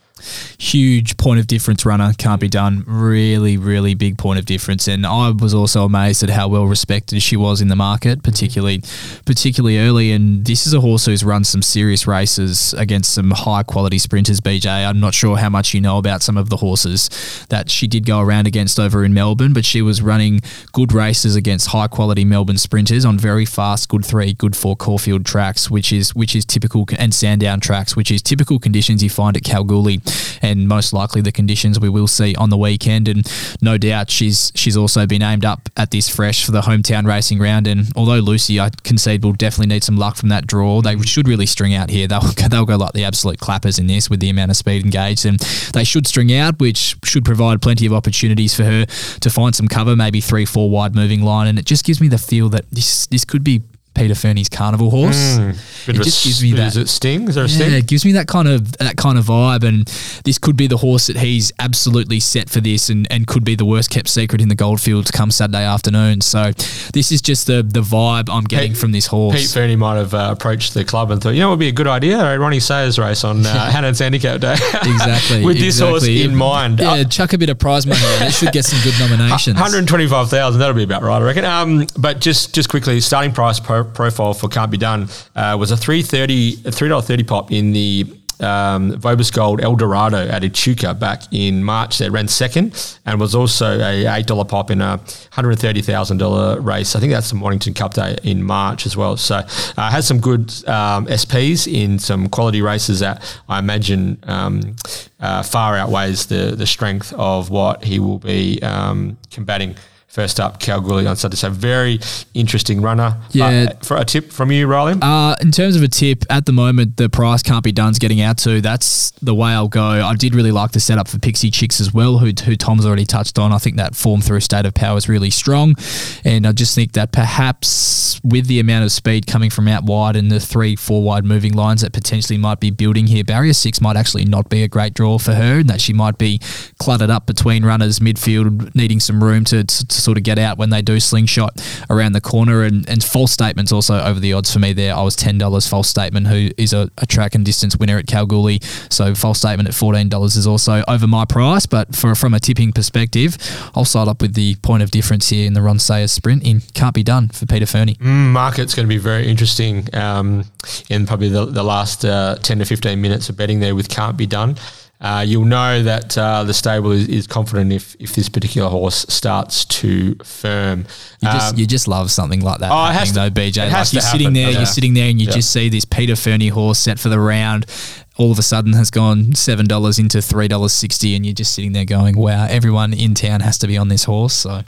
S2: Huge point of difference runner can't be mm. done. Really really big point of difference. And i was also amazed at how well respected she was in the market mm. particularly particularly early. And this is a horse who's run some serious races against some high quality sprinters bj i'm not sure how much you know about some of the horses that she did go around against over in melbourne but she was running good races against high quality melbourne sprinters on very fast good three good four caulfield tracks which is which is typical and sandown tracks which is typical conditions you find at kalgoorlie and most likely the conditions we will see on the weekend. And no doubt she's she's also been aimed up at this fresh for the hometown racing round. And although Lucy, I concede, will definitely need some luck from that draw, they should really string out here. They'll <laughs> they'll go like the absolute clappers in this with the amount of speed engaged, and they should string out, which should provide plenty of opportunities for her to find some cover, maybe three four wide moving line. And it just gives me the feel that this this could be. Peter Fernie's carnival horse.
S1: Bit
S2: It just gives me
S1: is
S2: that-
S1: it sting? Is there a
S2: Yeah,
S1: sting?
S2: it gives me that kind of that kind of vibe, and this could be the horse that he's absolutely set for this, and, and could be the worst kept secret in the Goldfields come Saturday afternoon. So this is just the the vibe I'm getting
S1: Pete-
S2: from this horse.
S1: Pete Fernie might have uh, approached the club and thought, you know, it would be a good idea, a Ronnie Sayers race on uh, Hannan's Handicap Day. <laughs>
S2: Exactly.
S1: With this horse
S2: exactly.
S1: in mind.
S2: Yeah,
S1: Uh,
S2: chuck a bit of prize money. on it. Should get some good <laughs> nominations.
S1: 125,000, that'll be about right, I reckon. Um, but just just quickly, starting price pro- profile for Can't Be Done uh, was a 330 a $3.30 pop in the um, Vobis Gold Eldorado at Echuca back in March. They ran second and was also a eight dollar pop in a hundred thirty thousand dollar race. I think that's the Mornington Cup Day in March as well. So uh, some good um, SPs in some quality races that I imagine um, uh, far outweighs the the strength of what he will be um, combating First up, Kalgoorlie on Saturday. So very interesting runner.
S2: Yeah.
S1: Uh, for a tip from you, Rylie.
S2: Uh, in terms of a tip, at the moment, the price can't be done's getting out to. That's the way I'll go. I did really like the setup for Pixie Chicks as well, who, who Tom's already touched on. I think that form through State of Power is really strong. And I just think that perhaps with the amount of speed coming from out wide and the three, four wide moving lines that potentially might be building here, Barrier 6 might actually not be a great draw for her, and that she might be cluttered up between runners, midfield, needing some room to, to sort of get out when they do slingshot around the corner. And, and false statements also over the odds for me there. I was $10 false statement, who is a, a track and distance winner at Kalgoorlie. So false statement at $14 is also over my price. But for from a tipping perspective, I'll side up with the point of difference here in the Ron Sayers sprint in Can't Be Done for Peter Fernie.
S1: Mm, market's going to be very interesting um, in probably the, the last uh, 10 to 15 minutes of betting there with Can't Be Done. Uh, you'll know that uh, the stable is, is, confident if, if this particular horse starts to firm.
S2: You just um, you just love something like that.
S1: Oh, it has to,
S2: though, BJ. Like you're sitting there, yeah. you're sitting there, and you yeah. just see this Peter Fernie horse set for the round. All of a sudden has gone seven dollars into three dollars sixty, and you're just sitting there going, "Wow! Everyone in town has to be on this horse." So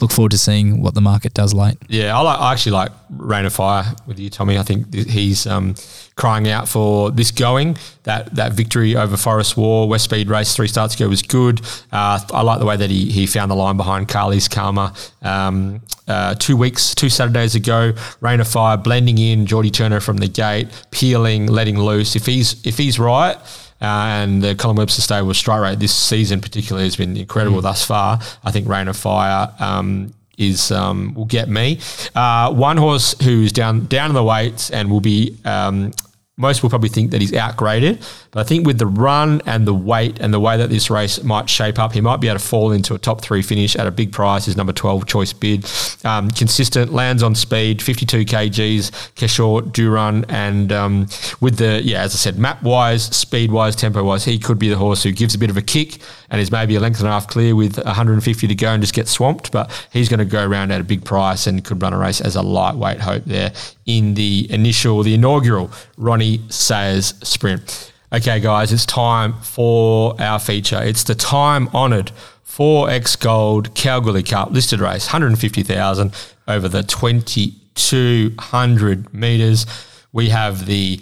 S2: look forward to seeing what the market does late.
S1: Yeah, I, like, I actually like Rain of Fire with you, Tommy. I think he's um, crying out for this going. That that victory over Forest War, West Speed race three starts ago was good. Uh, I like the way that he, he found the line behind Carly's Karma um, uh, two weeks, two Saturdays ago. Rain of Fire blending in Geordie Turner from the gate, peeling, letting loose. If he's if he's right uh, and the Colin Webster stable strike rate this season, particularly, has been incredible mm. thus far. I think Rain of Fire um, is um, will get me. Uh, one horse who's down down in the weights and will be um, most will probably think that he's outgraded. But I think with the run and the weight and the way that this race might shape up, he might be able to fall into a top three finish at a big price. His number 12 choice bid. Um, consistent, lands on speed, 52 kgs, Keshore, Durun. And um, with the, yeah, as I said, map wise, speed wise, tempo wise, he could be the horse who gives a bit of a kick and is maybe a length and a half clear with 150 to go and just get swamped. But he's going to go around at a big price and could run a race as a lightweight hope there in the initial, the inaugural Ronnie Sayers sprint. Okay, guys, it's time for our feature. It's the time honoured 4X Gold Kalgoorlie Cup listed race, 150,000 over the 2200 metres. We have the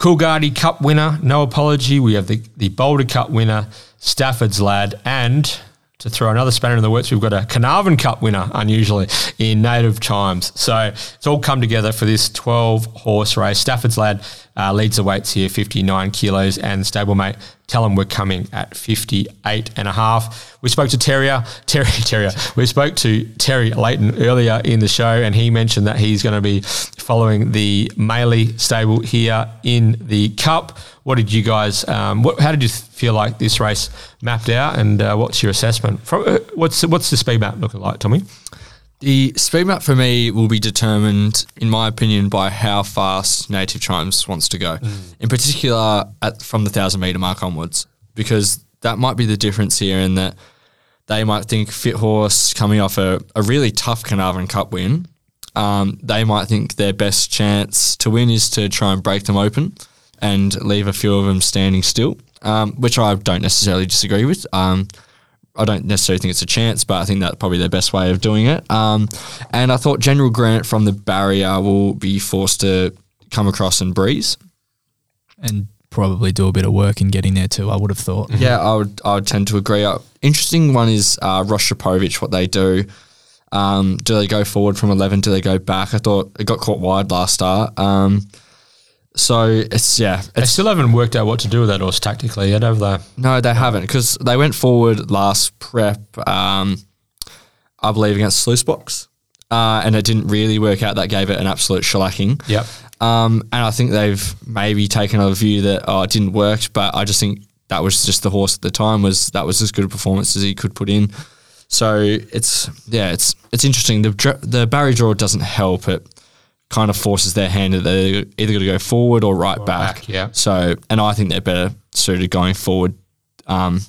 S1: Coolgardie Cup winner, no apology. We have the, the Boulder Cup winner, Stafford's Lad, and to throw another spanner in the works, we've got a Carnarvon Cup winner, unusually, in Native Chimes. So it's all come together for this 12 horse race. Stafford's Lad uh, leads the weights here, 59 kilos, and stablemate tell them we're coming at 58 and a half. We spoke to Terrier, Terry, Terrier. <laughs> We spoke to Terry Leighton earlier in the show, and he mentioned that he's going to be following the Maley stable here in the Cup. What did you guys? Um, what, how did you feel like this race mapped out, and uh, what's your assessment? From, uh, what's what's the speed map looking like, Tommy?
S3: The speed map for me will be determined, in my opinion, by how fast Native Chimes wants to go. Mm. In particular, at, from the thousand meter mark onwards, because that might be the difference here in that they might think Fit Horse coming off a, a really tough Carnarvon Cup win, um, they might think their best chance to win is to try and break them open and leave a few of them standing still, um, which I don't necessarily disagree with. Um, I don't necessarily think it's a chance, but I think that's probably their best way of doing it. Um, and I thought General Grant from the barrier will be forced to come across and breeze.
S2: And probably do a bit of work in getting there too, I would have thought.
S3: Mm-hmm. Yeah, I would I would tend to agree. Uh, interesting one is uh, Rostropovich, what they do. Um, do they go forward from 11? Do they go back? I thought it got caught wide last start. Um, so it's yeah. It's,
S1: they still haven't worked out what to do with that horse tactically yet, have they?
S3: No, they haven't because they went forward last prep. Um, I believe against Sluice Box, uh, and it didn't really work out. That gave it an absolute shellacking.
S1: Yep.
S3: Um, and I think they've maybe taken a view that oh, it didn't work, but I just think that was just the horse at the time was that was as good a performance as he could put in. So it's yeah, it's it's interesting. The the Barry draw doesn't help it kind of forces their hand that they're either going to go forward or right, back.
S1: back, yeah.
S3: So, and I think they're better suited going forward um,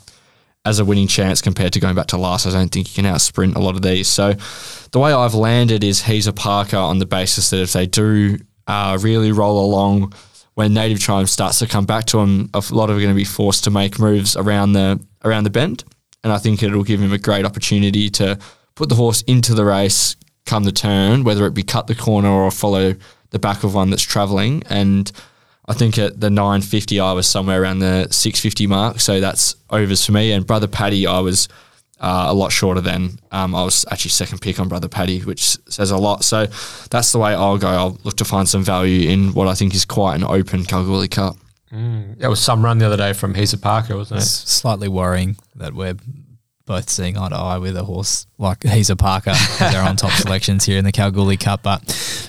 S3: as a winning chance compared to going back to last. I don't think you can out sprint a lot of these. So, the way I've landed is he's a Parker on the basis that if they do uh, really roll along when Native Chimes starts to come back to him, a lot of are going to be forced to make moves around the around the bend, and I think it'll give him a great opportunity to put the horse into the race come the turn, whether it be cut the corner or follow the back of one that's travelling. And I think at the 950, I was somewhere around the 650 mark, so that's overs for me. And brother Paddy, I was uh, a lot shorter than um, I was actually second pick on brother Paddy, which says a lot. So that's the way I'll go. I'll look to find some value in what I think is quite an open Kalgoorlie Cup.
S1: That was some run the other day from Hesa Parker, wasn't it?
S2: It's slightly worrying that we're both seeing eye to eye with a horse like he's a Parker. They're on top <laughs> selections here in the Kalgoorlie Cup, but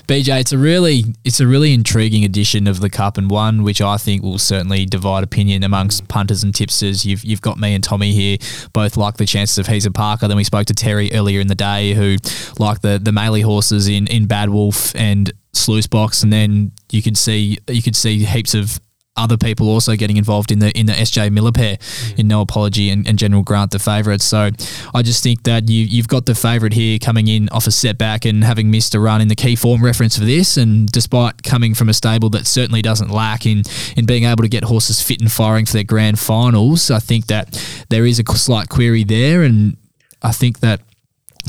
S2: BJ, it's a really it's a really intriguing edition of the Cup and one which I think will certainly divide opinion amongst punters and tipsters. You've you've got me and Tommy here, both like the chances of he's a Parker. Then we spoke to Terry earlier in the day, who like the the Maley horses in in Bad Wolf and Sluice Box, and then you could see you could see heaps of other people also getting involved in the in the SJ Miller pair in No Apology and, and General Grant the favourites. So I just think that you you've got the favourite here coming in off a setback and having missed a run in the key form reference for this, and despite coming from a stable that certainly doesn't lack in in being able to get horses fit and firing for their grand finals, I think that there is a slight query there, and I think that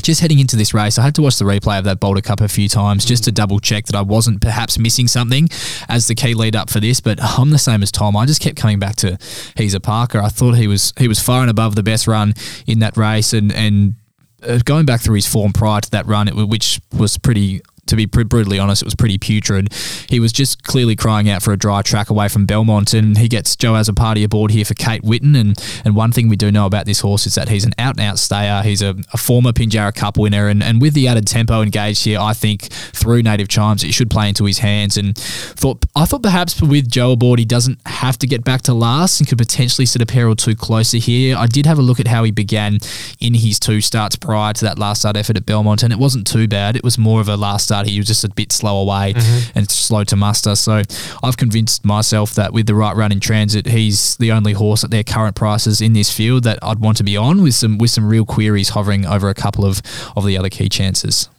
S2: just heading into this race, I had to watch the replay of that Boulder Cup a few times just to double check that I wasn't perhaps missing something as the key lead up for this. But I'm the same as Tom. I just kept coming back to he's a Parker. I thought he was he was far and above the best run in that race, and and uh, going back through his form prior to that run, it, which was pretty to be brutally honest, it was pretty putrid. He was just clearly crying out for a dry track away from Belmont, and he gets Joe Azzopardi aboard here for Kate Witten. And and one thing we do know about this horse is that he's an out and out stayer. He's a, a former Pinjarra Cup winner, and, and with the added tempo engaged here, I think through native chimes it should play into his hands. And thought I thought perhaps with Joe aboard, he doesn't have to get back to last and could potentially sit a pair or two closer here. I did have a look at how he began in his two starts prior to that last start effort at Belmont, and it wasn't too bad. It was more of a last start. He was just a bit slow away and slow to muster. So I've convinced myself that with the right run in transit, he's the only horse at their current prices in this field that I'd want to be on with some with some real queries hovering over a couple of, of the other key chances.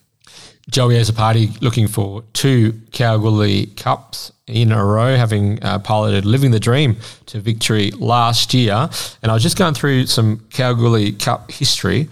S1: Joey Azzopardi looking for two Kalgoorlie Cups in a row, having uh, piloted Living the Dream to victory last year. And I was just going through some Kalgoorlie Cup history,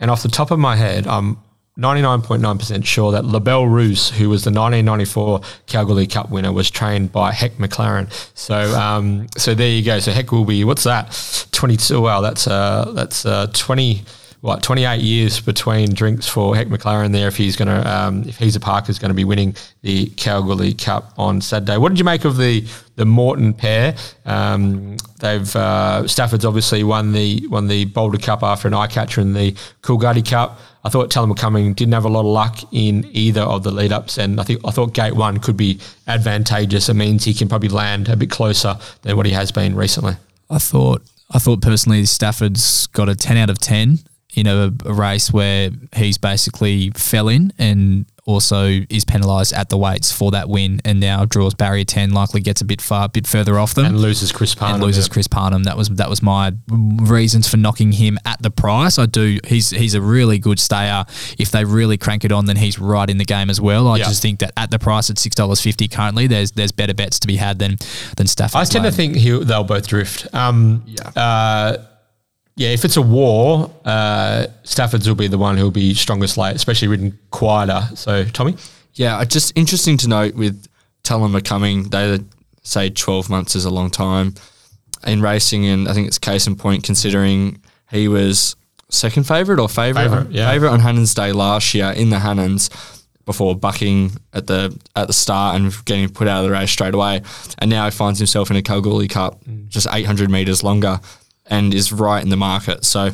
S1: and off the top of my head, I'm 99.9% sure that LaBelle Roos, who was the 1994 Kalgoorlie Cup winner, was trained by Heck McLaren. So, um, so there you go. So Heck will be what's that? 22. Wow, that's uh, that's uh, 20 what 28 years between drinks for Heck McLaren there if he's going to um, if he's a Parker's going to be winning the Kalgoorlie Cup on Saturday. What did you make of the the Morton pair? Um, they've uh, Stafford's obviously won the won the Boulder Cup after an eye catcher in the Coolgardie Cup. I thought Tellum Cumming didn't have a lot of luck in either of the lead ups, and I think I thought Gate One could be advantageous. It means he can probably land a bit closer than what he has been recently.
S2: I thought I thought personally Stafford's got a ten out of ten in a, a race where he's basically fell in and also is penalised at the weights for that win and now draws barrier 10 likely gets a bit far bit further off them
S1: And loses Chris Parnham.
S2: and loses
S1: yeah.
S2: Chris Parnham that was that was my reasons for knocking him at the price I do he's he's a really good stayer if they really crank it on then he's right in the game as well I
S1: Yeah.
S2: just think that at the price at $6.50 currently there's there's better bets to be had than than Stafford
S1: I tend to think he'll, they'll both drift. Um,
S3: Yeah.
S1: Uh, yeah, if it's a war, uh, Stafford's will be the one who'll be strongest late, especially ridden quieter. So, Tommy?
S3: Yeah, just interesting to note with Tellum McCumming, they say 12 months is a long time in racing, and I think it's case in point considering he was second favourite or favourite
S1: Favourite, yeah.
S3: favourite on Hannan's Day last year in the Hannans before bucking at the at the start and getting put out of the race straight away, and now he finds himself in a Kalgoorlie Cup just 800 metres longer and is right in the market. So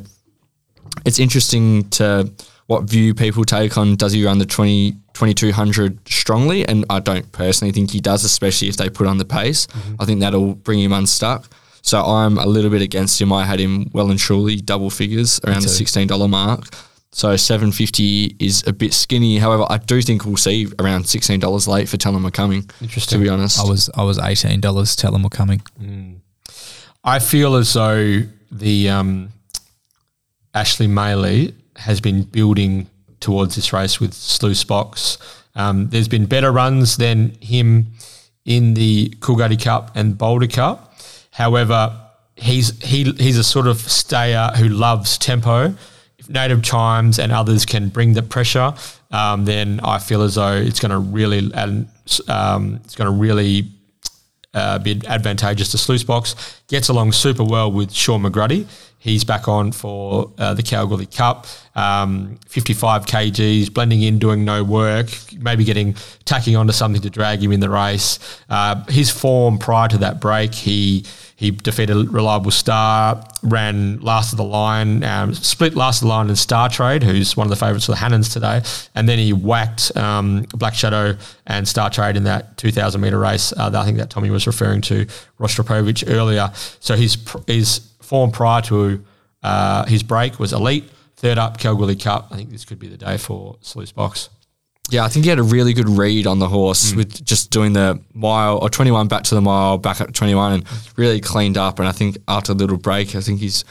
S3: it's interesting to what view people take on does he run the 20, 2200 strongly and I don't personally think he does especially if they put on the pace mm-hmm. I think that'll bring him unstuck so I'm a little bit against him I had him well and truly double figures around the $16 mark So seven fifty is a bit skinny. However, I do think we'll see around sixteen dollars late for Tell 'em we're coming.
S1: Interesting.
S3: To be honest,
S2: I was I was eighteen dollars. Tell them we're coming. Mm.
S1: I feel as though the um, Ashley Maley has been building towards this race with Sluice Box. Um, there's been better runs than him in the Coolgardie Cup and Boulder Cup. However, he's he he's a sort of stayer who loves tempo. If Native Chimes and others can bring the pressure, um, then I feel as though it's going to really and um, it's going to really uh, be advantageous to Sluice Box. Gets along super well with Sean McGruddy. He's back on for uh, the Kalgoorlie Cup. Um, 55 kgs, blending in, doing no work, maybe getting tacking onto something to drag him in the race. Uh, his form prior to that break, he he defeated Reliable Star, ran last of the line, um, split last of the line in Star Trade, who's one of the favourites for the Hannans today, and then he whacked um, Black Shadow and Star Trade in that 2,000 metre race. Uh, I think that Tommy was referring to Rostropovich earlier. So his his form prior to uh, his break was elite. Third up, Kalgoorlie Cup. I think this could be the day for Sluice Box.
S3: Yeah, I think he had a really good read on the
S1: Mm.
S3: horse with just doing the mile or 21 back to the mile, back up to 21 and really cleaned up. And I think after a little break, I think he's,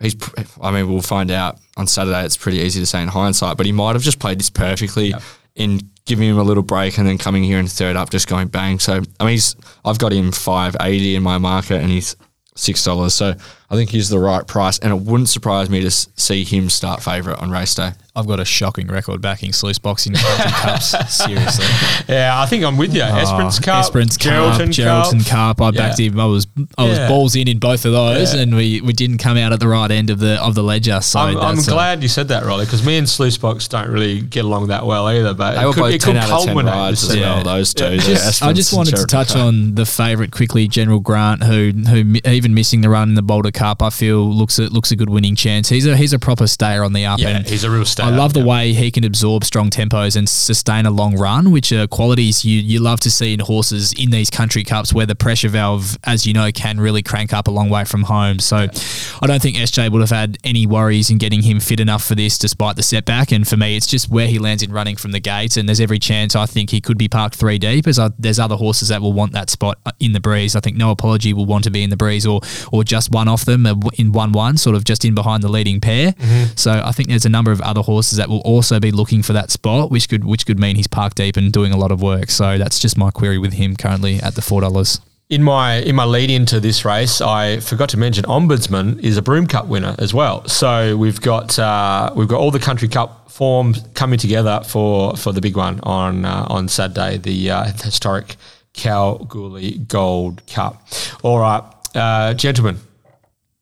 S3: he's, I mean, we'll find out on Saturday. It's pretty easy to say in hindsight, but he might have just played this perfectly in giving him a little break and then coming here in third up, just going bang. So, I mean, he's, I've got him 580 in my market and he's $6. So I think he's the right price. And it wouldn't surprise me to see him start favourite on race day.
S2: I've got a shocking record backing Sluice Box in <laughs> cups. Seriously.
S1: Yeah, I think I'm with you. Oh, Esperance Cup,
S2: Oh, Esperance
S1: Geraldton
S2: Cup, Geraldton Cup. I
S1: Yeah.
S2: backed him. I was I was
S1: Yeah.
S2: balls in in both of those,
S1: Yeah.
S2: and we, we didn't come out at the right end of the of the ledger. So
S1: I'm, I'm
S2: that's,
S1: glad you said that, Rolly, because me and Sluice Box don't really get along that well either. But
S3: They
S1: it
S3: were
S1: could,
S3: both
S1: it
S3: 10
S1: could
S3: out of 10
S1: culminate
S3: rides as
S1: season.
S3: well, those two.
S1: Yeah.
S3: the
S2: Just, I just wanted to touch
S3: Cup.
S2: on the favourite quickly, General Grant, who who even missing the run in the Boulder Cup, I feel looks a, looks a good winning chance. He's a he's a proper stayer on the up.
S1: Yeah,
S2: and
S1: he's a real stayer,
S2: I love the
S1: yeah.
S2: way he can absorb strong tempos and sustain a long run, which are qualities you you love to see in horses in these country cups where the pressure valve, as you know, can really crank up a long way from home. So I don't think SJ would have had any worries in getting him fit enough for this, despite the setback. And for me, it's just where he lands in running from the gate, and there's every chance I think he could be parked three deep. As I, there's other horses that will want that spot uh, in the breeze. I think No Apology will want to be in the breeze, or or just one off them in one one, sort of just in behind the leading pair. So I think there's a number of other horses that will also be looking for that spot, which could which could mean he's parked deep and doing a lot of work. So that's just my query with him currently at the four dollars.
S1: In my in my lead into this race, I forgot to mention Ombudsman is a Broome Cup winner as well. So we've got uh, we've got all the Country Cup forms coming together for for the big one on uh, on Saturday, the uh, historic Kalgoorlie Gold Cup. All right, uh, gentlemen,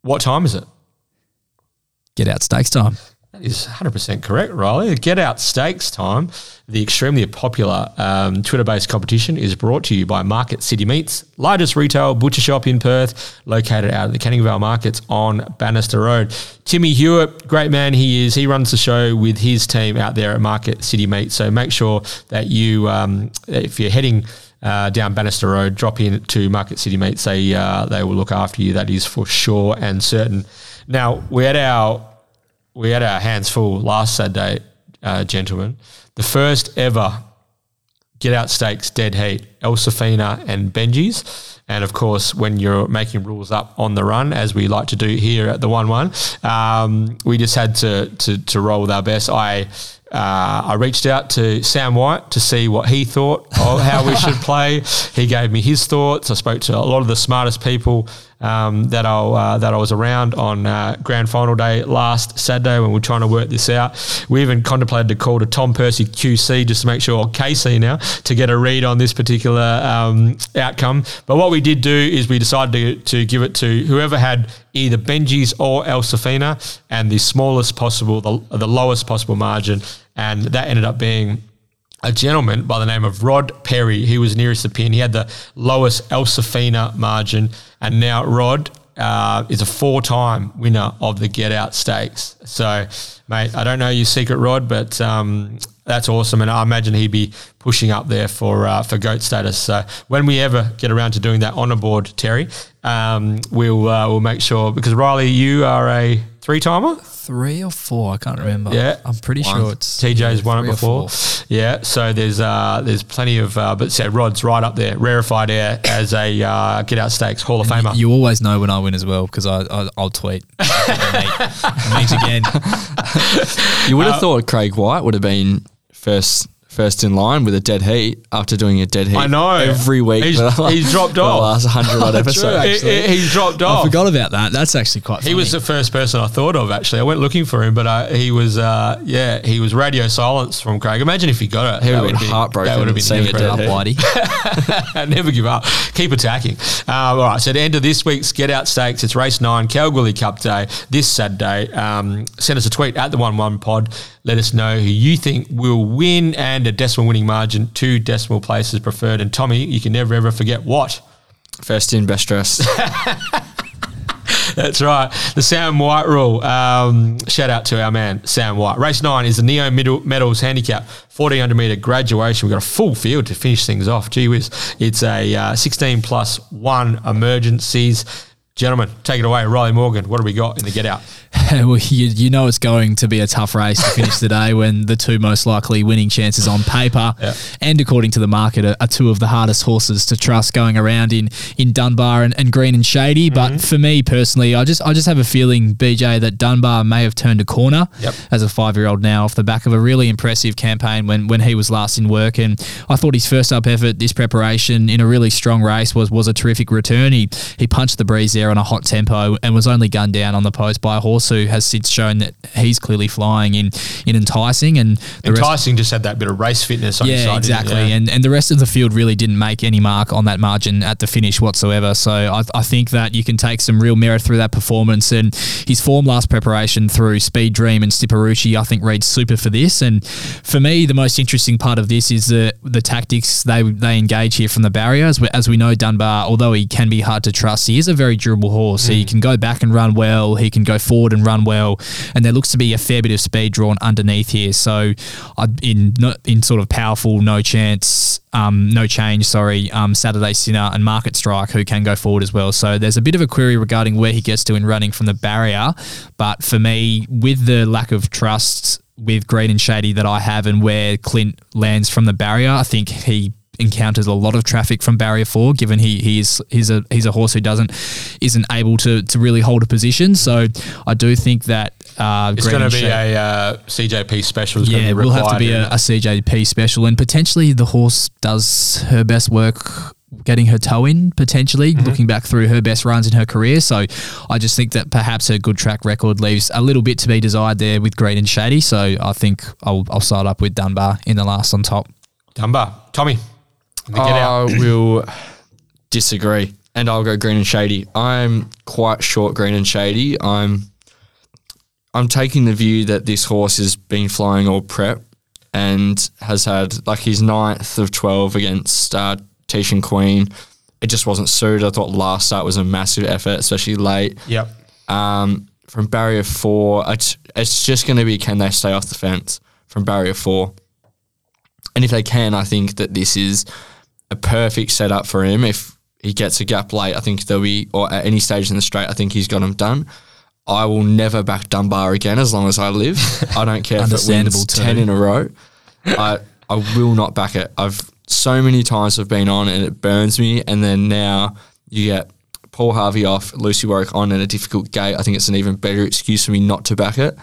S1: what time is it?
S2: Get out stakes time.
S1: That is 100% correct, Rylie. Get Out Stakes Time, the extremely popular um, Twitter based competition, is brought to you by Market City Meats, largest retail butcher shop in Perth, located out of the Canning Vale Markets on Bannister Road. Timmy Hewitt, great man he is, he runs the show with his team out there at Market City Meats. So make sure that you, um, if you're heading uh, down Bannister Road, drop in to Market City Meats. They, uh, they will look after you, that is for sure and certain. Now, we had our we had our hands full last Saturday, uh, gentlemen. The first ever Get Out Stakes Dead Heat, El Safina and Benji's. And of course, when you're making rules up on the run, as we like to do here at the 1 1, um, we just had to, to, to roll with our best. I uh, I reached out to Sam White to see what he thought of how we should <laughs> play. He gave me his thoughts. I spoke to a lot of the smartest people um, that I uh, that I was around on uh, grand final day last Saturday when we were trying to work this out. We even contemplated a call to Tom Percy QC just to make sure, or KC now, to get a read on this particular um, outcome. But what we did do is we decided to, to give it to whoever had either Benji's or El Safina and the smallest possible, the, the lowest possible margin. And that ended up being a gentleman by the name of Rod Perry. He was nearest the pin. He had the lowest Elsafina margin. And now Rod uh, is a four time winner of the Get Out Stakes. So, mate, I don't know your secret, Rod, but um, that's awesome. And I imagine he'd be pushing up there for uh, for GOAT status. So, when we ever get around to doing that on a board, Terry, um, we'll, uh, we'll make sure, because Rylie, you are a three timer.
S2: Three or four, I can't remember.
S1: Yeah.
S2: I'm pretty
S3: One.
S2: sure it's
S1: TJ's
S2: yeah,
S1: won it before. Yeah, so there's uh, there's plenty of, uh, but so Rod's right up there, rarefied air as a uh, get out stakes Hall of Famer.
S2: You always know when I win as well because I, I I'll tweet. <laughs> meet, meet again.
S3: You
S1: Uh,
S3: would have thought Craig White would have been first first in line with a dead heat after doing a dead heat.
S1: I know.
S3: every week.
S1: He's-
S3: for the-
S1: he's dropped
S3: off the
S1: off.
S3: last hundred odd <laughs> episodes.
S1: He- he- he's dropped off.
S2: I forgot about that. That's actually quite. Funny.
S1: He was the first person I thought of. Actually, I went looking for him, but uh, he was, uh, yeah, he was radio silence from Craig. Imagine if he got it.
S3: He
S1: That
S3: would've
S1: would've
S3: been heartbroken
S1: That would have been
S3: seeing a
S1: incredible.
S3: dead heat.
S2: Whitey. <laughs>
S1: Never give up. Keep attacking. Um, all right. So, the end of this week's Get Out Stakes, it's race nine, Kalgoorlie Cup Day, this Saturday. Um, send us a tweet at the 1 1 pod. Let us know who you think will win and a decimal winning margin, two decimal places preferred. And Tommy, you can never ever forget what?
S3: First in, best dressed. <laughs>
S1: That's right. The Sam White rule. Um, shout out to our man, Sam White. Race nine is the Neo Middle Medals Handicap 1400 metre graduation. We've got a full field to finish things off. Gee whiz. It's a uh, 16 plus one emergencies. Gentlemen, take it away. Rylie Morgan, what do we got in the get out? <laughs>
S2: well, you, you know it's going to be a tough race to finish the day <laughs> when the two most likely winning chances on paper
S1: Yeah.
S2: and according to the market are, are two of the hardest horses to trust going around in in Dunbar and, and Green and Shady.
S1: Mm-hmm.
S2: But for me personally, I just I just have a feeling BJ that Dunbar may have turned a corner
S1: Yep.
S2: as a five year old now off the back of a really impressive campaign when when he was last in work. And I thought his first up effort, this preparation in a really strong race was was a terrific return. He he punched the breeze there on a hot tempo and was only gunned down on the post by a horse who has since shown that he's clearly flying in in enticing and
S1: Enticing just had that bit of race fitness on
S2: yeah,
S1: side.
S2: exactly.
S1: Yeah.
S2: And and the rest of the field really didn't make any mark on that margin at the finish whatsoever. So I, I think that you can take some real merit through that performance. And his form last preparation through Speed Dream and Stipperucci, I think, reads super for this. And for me, the most interesting part of this is the the tactics they they engage here from the barrier. As we, as we know, Dunbar, although he can be hard to trust, he is a very durable horse. He can go back and run well. He can go forward and run well. And there looks to be a fair bit of speed drawn underneath here. So in in sort of powerful, no chance, um, no change. Sorry, um, Saturday Sinner and Market Strike who can go forward as well. So there's a bit of a query regarding where he gets to in running from the barrier. But for me, with the lack of trust with Green and Shady that I have, and where Clint lands from the barrier, I think he encounters a lot of traffic from barrier four given he, he is he's a he's a horse who doesn't isn't able to to really hold a position so I do think that uh,
S1: It's going to be a uh, CJP special. is
S2: yeah,
S1: be
S2: will have to be a, a CJP special, and potentially the horse does her best work getting her toe in. Potentially
S1: Mm-hmm.
S2: looking back through her best runs in her career, so I just think that perhaps her good track record leaves a little bit to be desired there with Green and Shady. So I think I'll I'll side up with Dunbar in the last on top.
S1: Dunbar. Tommy, the get out.
S3: I will disagree, and I'll go green and shady. I'm quite short green and shady. I'm I'm taking the view that this horse has been flying all prep and has had like his ninth of twelve against uh, Tishan Queen. It just wasn't suited. I thought last start was a massive effort, especially late.
S1: Yep.
S3: Um, from barrier four, it's, it's just going to be can they stay off the fence from barrier four? And if they can, I think that this is a perfect setup for him. If he gets a gap late, I think there'll be, or at any stage in the straight, I think he's got him done. I will never back Dunbar again as long as I live. I don't care if it wins
S2: too.
S3: 10 in a row. I, I will not back it. I've so many times I've been on and it burns me. And then now you get Paul Harvey off, Lucy Warwick on in a difficult gate. I think it's an even better excuse for me not to back it.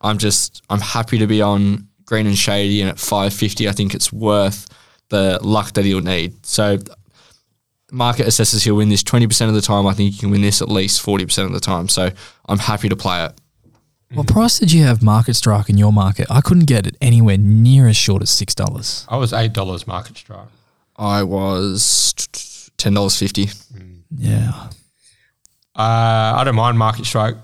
S3: I'm just I'm happy to be on green and shady and at 550 I think it's worth the luck that he'll need. So market assesses he'll win this 20% of the time. I think you can win this at least 40% of the time. So I'm happy to play it.
S2: What price did you have Market Strike in your market? I couldn't get it anywhere near as short as six dollars.
S1: I was eight dollars market strike.
S3: I was $10.50.
S2: Yeah,
S1: Uh, I don't mind market strike.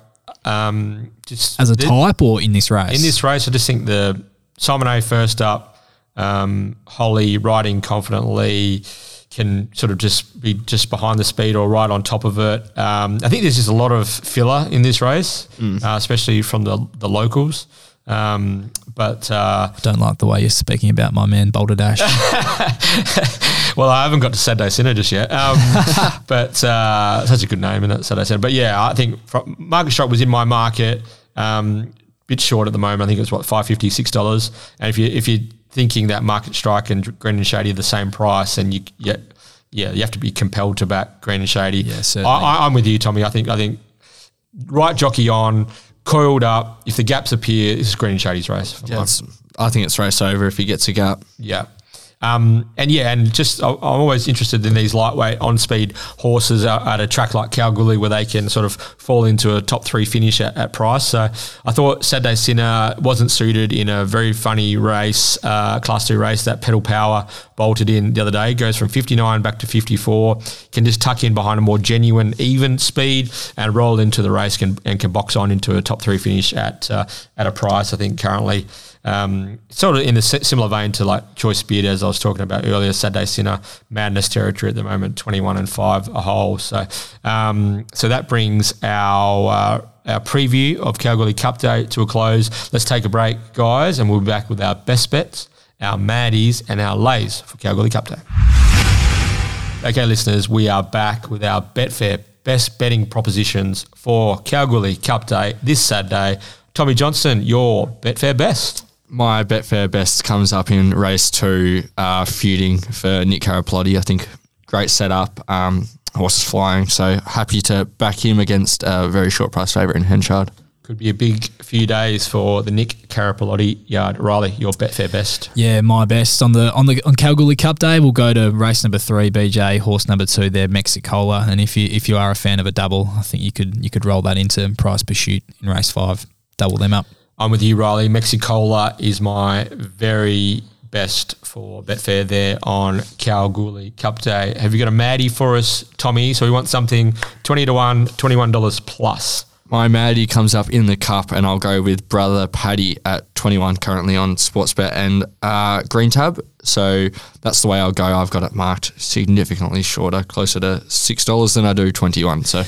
S1: Um, just
S2: as a
S1: the-
S2: type or in this race?
S1: in this race, I just think the Simon A first up, um, Holly riding confidently can sort of just be just behind the speed or right on top of it. Um, I think there's just a lot of filler in this race, uh, especially from the the locals. Um, but uh,
S2: don't like the way you're speaking about my man Boulder Dash. <laughs>
S1: well, I haven't got to Saturday Sinner just yet, um, <laughs> but uh, such a good name, isn't it? Saturday Sinner. But yeah, I think from, Market Strike was in my market. Um, bit short at the moment. I think it was what five fifty six dollars. And if you if you're thinking that Market Strike and Green and Shady are the same price, and you yeah yeah you have to be compelled to back Green and Shady.
S2: Yeah, certainly.
S1: I, I'm with you, Tommy. I think I think right jockey on, coiled up. If the gaps appear, this is Green and Shady's race.
S3: Yeah, I think it's race over if he gets a gap.
S1: Yeah. Um, and yeah, and just I'm always interested in these lightweight on speed horses at, at a track like Kalgoorlie where they can sort of fall into a top three finish at, at price. So I thought Saturday Sinner wasn't suited in a very funny race, uh, class two race that Pedal Power bolted in the other day. Goes from 59 back to 54. Can just tuck in behind a more genuine, even speed and roll into the race can, and can box on into a top three finish at uh, at a price. I think currently. Um, sort of in a similar vein to like Choice Beard, as I was talking about earlier, Saturday Sinner, madness territory at the moment, 21 and 5 a hole. So um, so that brings our, uh, our preview of Kalgoorlie Cup Day to a close. Let's take a break, guys, and we'll be back with our best bets, our maddies, and our lays for Kalgoorlie Cup Day. Okay, listeners, we are back with our Betfair best betting propositions for Kalgoorlie Cup Day this Saturday. Tommy Johnston, your Betfair best.
S3: My Betfair best comes up in race two, uh, feuding for Nick Carapalotti. I think great setup. Um, horse is flying, so happy to back him against a very short price favourite in Henchard.
S1: Could be a big few days for the Nick Carapalotti yard. Rylie, your Betfair best.
S2: Yeah, my best on the on the on Kalgoorlie Cup Day. We'll go to race number three, BJ. Horse number two, there, Mexicola. And if you if you are a fan of a double, I think you could you could roll that into Price Pursuit in race five. Double them up.
S1: I'm with you, Rylie. Mexicola is my very best for Betfair there on Kalgoorlie Cup Day. Have you got a Maddie for us, Tommy? So we want something 20 to 1, $21 plus.
S3: My Maddie comes up in the cup, and I'll go with brother Paddy at 21 currently on Sportsbet and uh, Green Tab. So that's the way I'll go. I've got it marked significantly shorter, closer to $6 than I do 21. So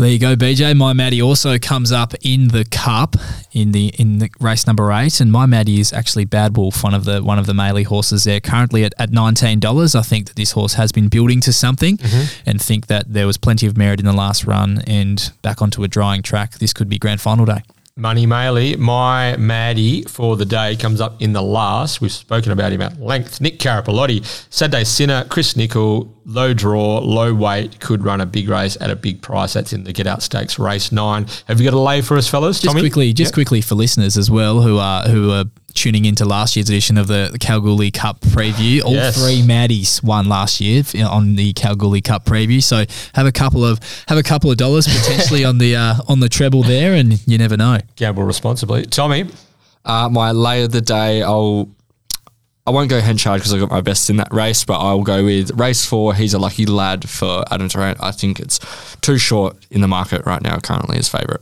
S2: Well, there you go, BJ. My Maddie also comes up in the cup in the in the race number eight, and my Maddie is actually Bad Wolf, one of the one of the Maley horses there, currently at, at nineteen dollars. I think that this horse has been building to something, mm-hmm. and think that there was plenty of merit in the last run, and back onto a drying track. This could be grand final day.
S1: Money Maley, my Maddie for the day comes up in the last. We've spoken about him at length. Nick Carapalotti, Saturday Sinner, Chris Nickel, low draw, low weight, could run a big race at a big price. That's in the Get Out Stakes race nine. Have you got a lay for us, fellas?
S2: Just
S1: Tommy?
S2: quickly, just
S1: Yep.
S2: quickly for listeners as well who are who are tuning into last year's edition of the, the Kalgoorlie Cup preview. All
S1: Yes.
S2: three Maddies won last year on the Kalgoorlie Cup preview. So have a couple of have a couple of dollars potentially on the <laughs> uh, on the treble there, and you never know.
S1: Gamble responsibly. Tommy,
S3: Uh, my lay of the day, I'll. I won't go Henchard because I got my best in that race, but I'll go with race four. He's a lucky lad for Adam Durrant. I think it's too short in the market right now. Currently, his favourite.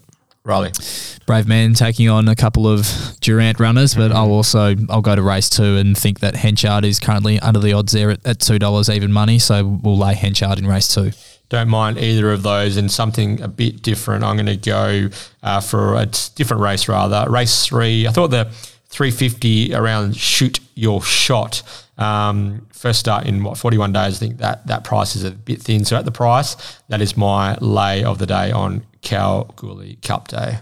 S1: Rylie.
S2: Brave man taking on a couple of Durrant runners, but I'll also I'll go to race two and think that Henchard is currently under the odds there at, at two dollars even money. So we'll lay Henchard in race two.
S1: Don't mind either of those, and something a bit different. I'm going to go uh, for a different race rather. Race three. I thought the 350 around shoot your shot. Um, first start in what 41 days. I think that that price is a bit thin. So at the price, that is my lay of the day on Kalgoorlie Cup Day.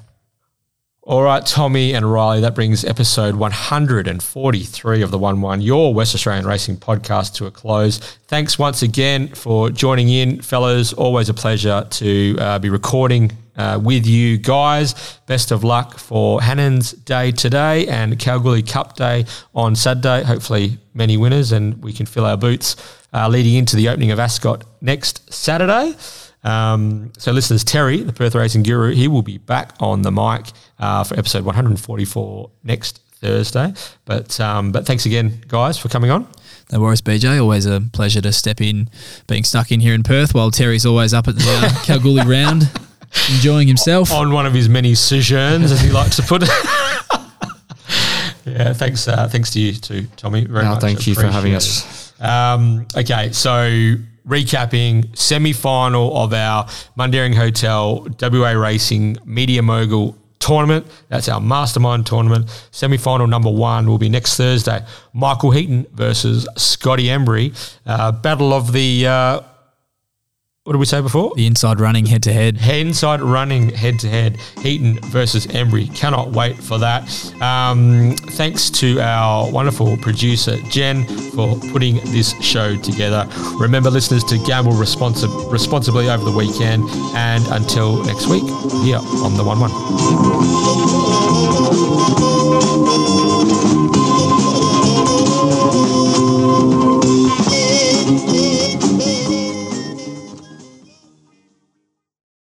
S1: All right, Tommy and Rylie, that brings episode 143 of the 1 1, your West Australian Racing podcast, to a close. Thanks once again for joining in, fellas. Always a pleasure to uh, be recording uh, with you guys. Best of luck for Hannan's Day today and Kalgoorlie Cup Day on Saturday. Hopefully, many winners, and we can fill our boots uh, leading into the opening of Ascot next Saturday. Um, so, listeners, Terry, the Perth Racing Guru, he will be back on the mic uh, for episode 144 next Thursday. But um, but thanks again, guys, for coming on.
S2: No worries, BJ. Always a pleasure to step in, being stuck in here in Perth while Terry's always up at the uh, <laughs> Kalgoorlie round, enjoying himself.
S1: On one of his many sojourns, as he likes to put it. <laughs> yeah, thanks. Uh, thanks to you too, Tommy. Very
S3: No,
S1: much.
S3: thank you for having
S1: appreciated.
S3: us.
S1: Um, okay, so recapping semi final of our Mundaring Hotel WA Racing Media Mogul tournament. That's our mastermind tournament. Semi final number one will be next Thursday. Michael Heaton versus Scotty Embry. Uh, battle of the. Uh, what did we say before?
S2: The inside running head to head.
S1: Inside running head to head, Heaton versus Embry. Cannot wait for that. Um, thanks to our wonderful producer, Jen, for putting this show together. Remember, listeners, to gamble responsi- responsibly over the weekend. And until next week, here on the 1 1.